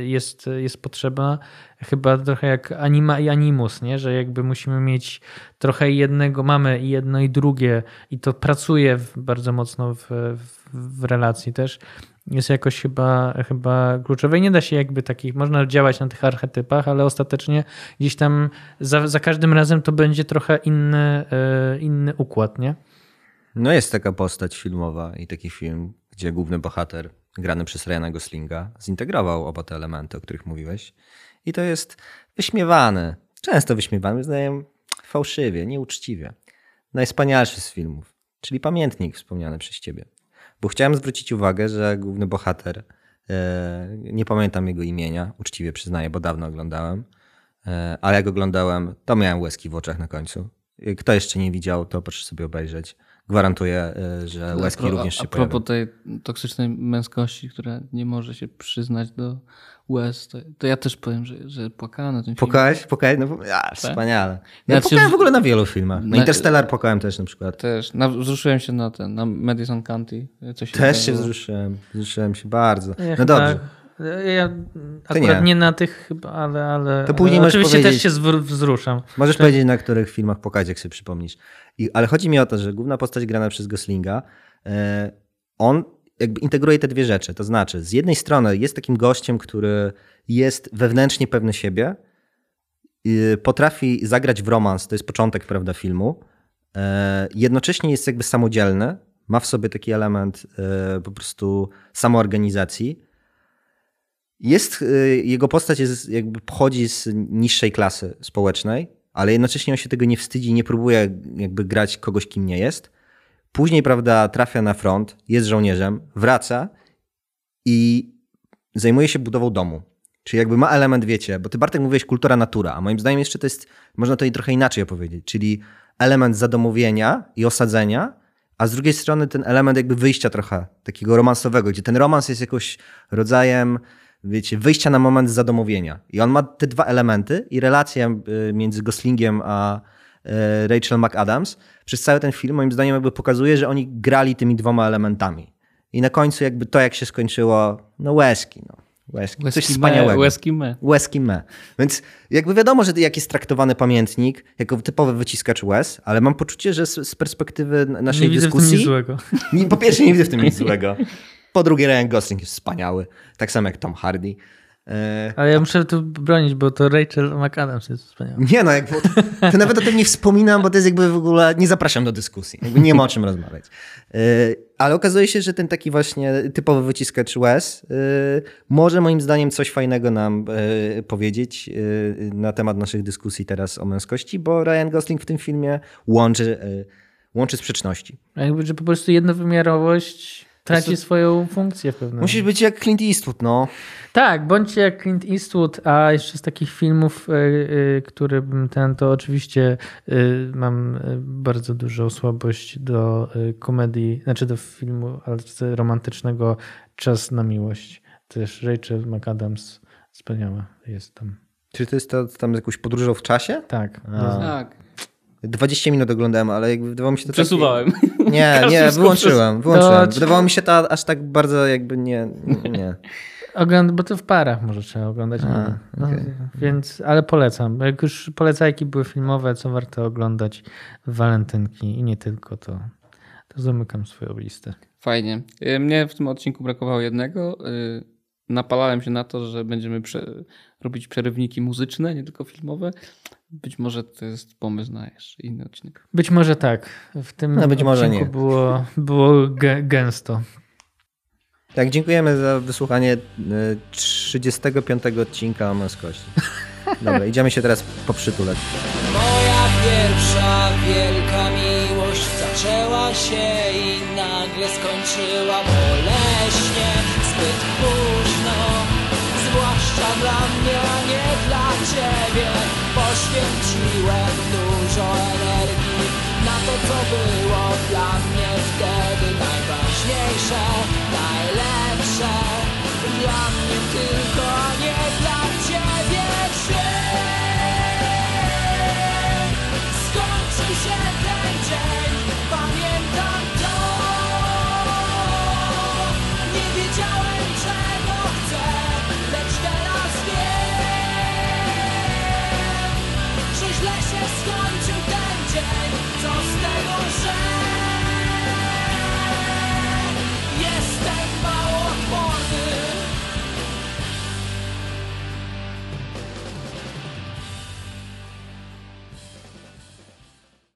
jest, jest potrzebna, chyba trochę jak anima i animus, nie? że jakby musimy mieć trochę jednego, mamy i jedno i drugie i to pracuje bardzo mocno w, w, w relacji też jest jakoś chyba, chyba kluczowe. I nie da się jakby takich, można działać na tych archetypach, ale ostatecznie gdzieś tam za, za każdym razem to będzie trochę inny, e, inny układ, nie? No jest taka postać filmowa i taki film, gdzie główny bohater, grany przez Ryana Goslinga, zintegrował oba te elementy, o których mówiłeś. I to jest wyśmiewane, często wyśmiewane, zdaję fałszywie, nieuczciwie. Najwspanialszy z filmów, czyli Pamiętnik wspomniany przez ciebie. Bo chciałem zwrócić uwagę, że główny bohater, e, nie pamiętam jego imienia, uczciwie przyznaję, bo dawno oglądałem, e, ale jak oglądałem, to miałem łezki w oczach na końcu. E, Kto jeszcze nie widział, to proszę sobie obejrzeć. Gwarantuję, e, że łezki A pro- również a, się a propos pojawią. tej toksycznej męskości, która nie może się przyznać do łez, to, to ja też powiem, że, że płakałem na tym filmie. Pokałeś? No, a, wspaniale. Ja Znaczy, płakałem w ogóle na wielu filmach. Na na- Interstellar płakałem też na przykład. Też. Na, wzruszyłem się na ten, na Madison County. Co się Też się wzruszyłem. Wzruszyłem się bardzo. Ja No dobrze. Ja akurat nie. nie. na tych chyba, ale, ale To później ale oczywiście też się wzruszam. Możesz powiedzieć, na których filmach płakać, jak sobie przypomnisz. I, ale chodzi mi o to, że główna postać grana przez Goslinga, e, on jakby integruje te dwie rzeczy. To znaczy, z jednej strony jest takim gościem, który jest wewnętrznie pewny siebie, potrafi zagrać w romans, to jest początek prawda, filmu, e, jednocześnie jest jakby samodzielny, ma w sobie taki element e, po prostu samoorganizacji. Jest, y, jego postać jest, jakby pochodzi z niższej klasy społecznej, ale jednocześnie on się tego nie wstydzi, nie próbuje jakby grać kogoś, kim nie jest. Później, prawda, trafia na front, jest żołnierzem, wraca i zajmuje się budową domu. Czyli jakby ma element, wiecie, bo ty Bartek mówiłeś kultura natura, a moim zdaniem jeszcze to jest, można to i trochę inaczej opowiedzieć, czyli element zadomowienia i osadzenia, a z drugiej strony ten element jakby wyjścia trochę takiego romansowego, gdzie ten romans jest jakoś rodzajem, wiecie, wyjścia na moment z zadomowienia. I on ma te dwa elementy i relacja y, między Goslingiem a y, Rachel McAdams przez cały ten film moim zdaniem jakby pokazuje, że oni grali tymi dwoma elementami. I na końcu jakby to, jak się skończyło, no łezki, no. Łezki. Coś Łezki wspaniałego. Me, łezki me. Łezki me. Więc jakby wiadomo, że jak jest traktowany pamiętnik jako typowy wyciskacz łez, ale mam poczucie, że z, z perspektywy naszej Nie widzę w tym dyskusji... nic złego. Nie, po pierwsze nie widzę w tym nic złego. Po drugie Ryan Gosling jest wspaniały. Tak samo jak Tom Hardy. E, Ale ja muszę tu bronić, bo to Rachel McAdams jest wspaniała. Nie no, jakby, to, to nawet o tym nie wspominam, bo to jest jakby w ogóle, nie zapraszam do dyskusji. Jakby nie ma o czym rozmawiać. E, Ale okazuje się, że ten taki właśnie typowy wyciskacz łez e, może moim zdaniem coś fajnego nam powiedzieć na temat naszych dyskusji teraz o męskości, bo Ryan Gosling w tym filmie łączy, łączy sprzeczności. Jakby, że po prostu jednowymiarowość traci swoją funkcję w pewnym Musisz być jak Clint Eastwood, no. Tak, bądźcie jak Clint Eastwood, a jeszcze z takich filmów, y, y, który bym ten, to oczywiście y, mam bardzo dużą słabość do y, komedii, znaczy do filmu romantycznego Czas na miłość. Też Rachel McAdams wspaniała jest tam. Czy to jest to tam z jakąś podróżą w czasie? Tak. A. Tak. 20 minut oglądałem, ale jakby wydawało mi się to takie- Przesuwałem. Nie, nie, wyłączyłem, wyłączyłem. To- Wydawało mi się to aż tak bardzo jakby nie, nie. Ogląd, bo to w parach może trzeba oglądać. A, no, okej. Więc, ale polecam. Jak już polecajki były filmowe, co warto oglądać w walentynki i nie tylko, to, to zamykam swoją listę. Fajnie. Y, Mnie w tym odcinku brakowało jednego. Y, Napalałem się na to, że będziemy prze... robić przerywniki muzyczne, nie tylko filmowe. Być może to jest pomysł na jeszcze inny odcinek. Być może tak. W tym No, być może odcinku nie. było, było gę- gęsto. Tak, dziękujemy za wysłuchanie y, 35 odcinka o męskości. Dobra, idziemy się teraz poprzytulać. Moja pierwsza wielka miłość zaczęła się i nagle skończyła boleśnie, zbyt późno. Zwłaszcza dla mnie, a nie dla ciebie poświęciłem dużo energii Na to co było dla mnie wtedy najważniejsze Najlepsze. Dla mnie tylko, a nie dla ciebie Czy skończy się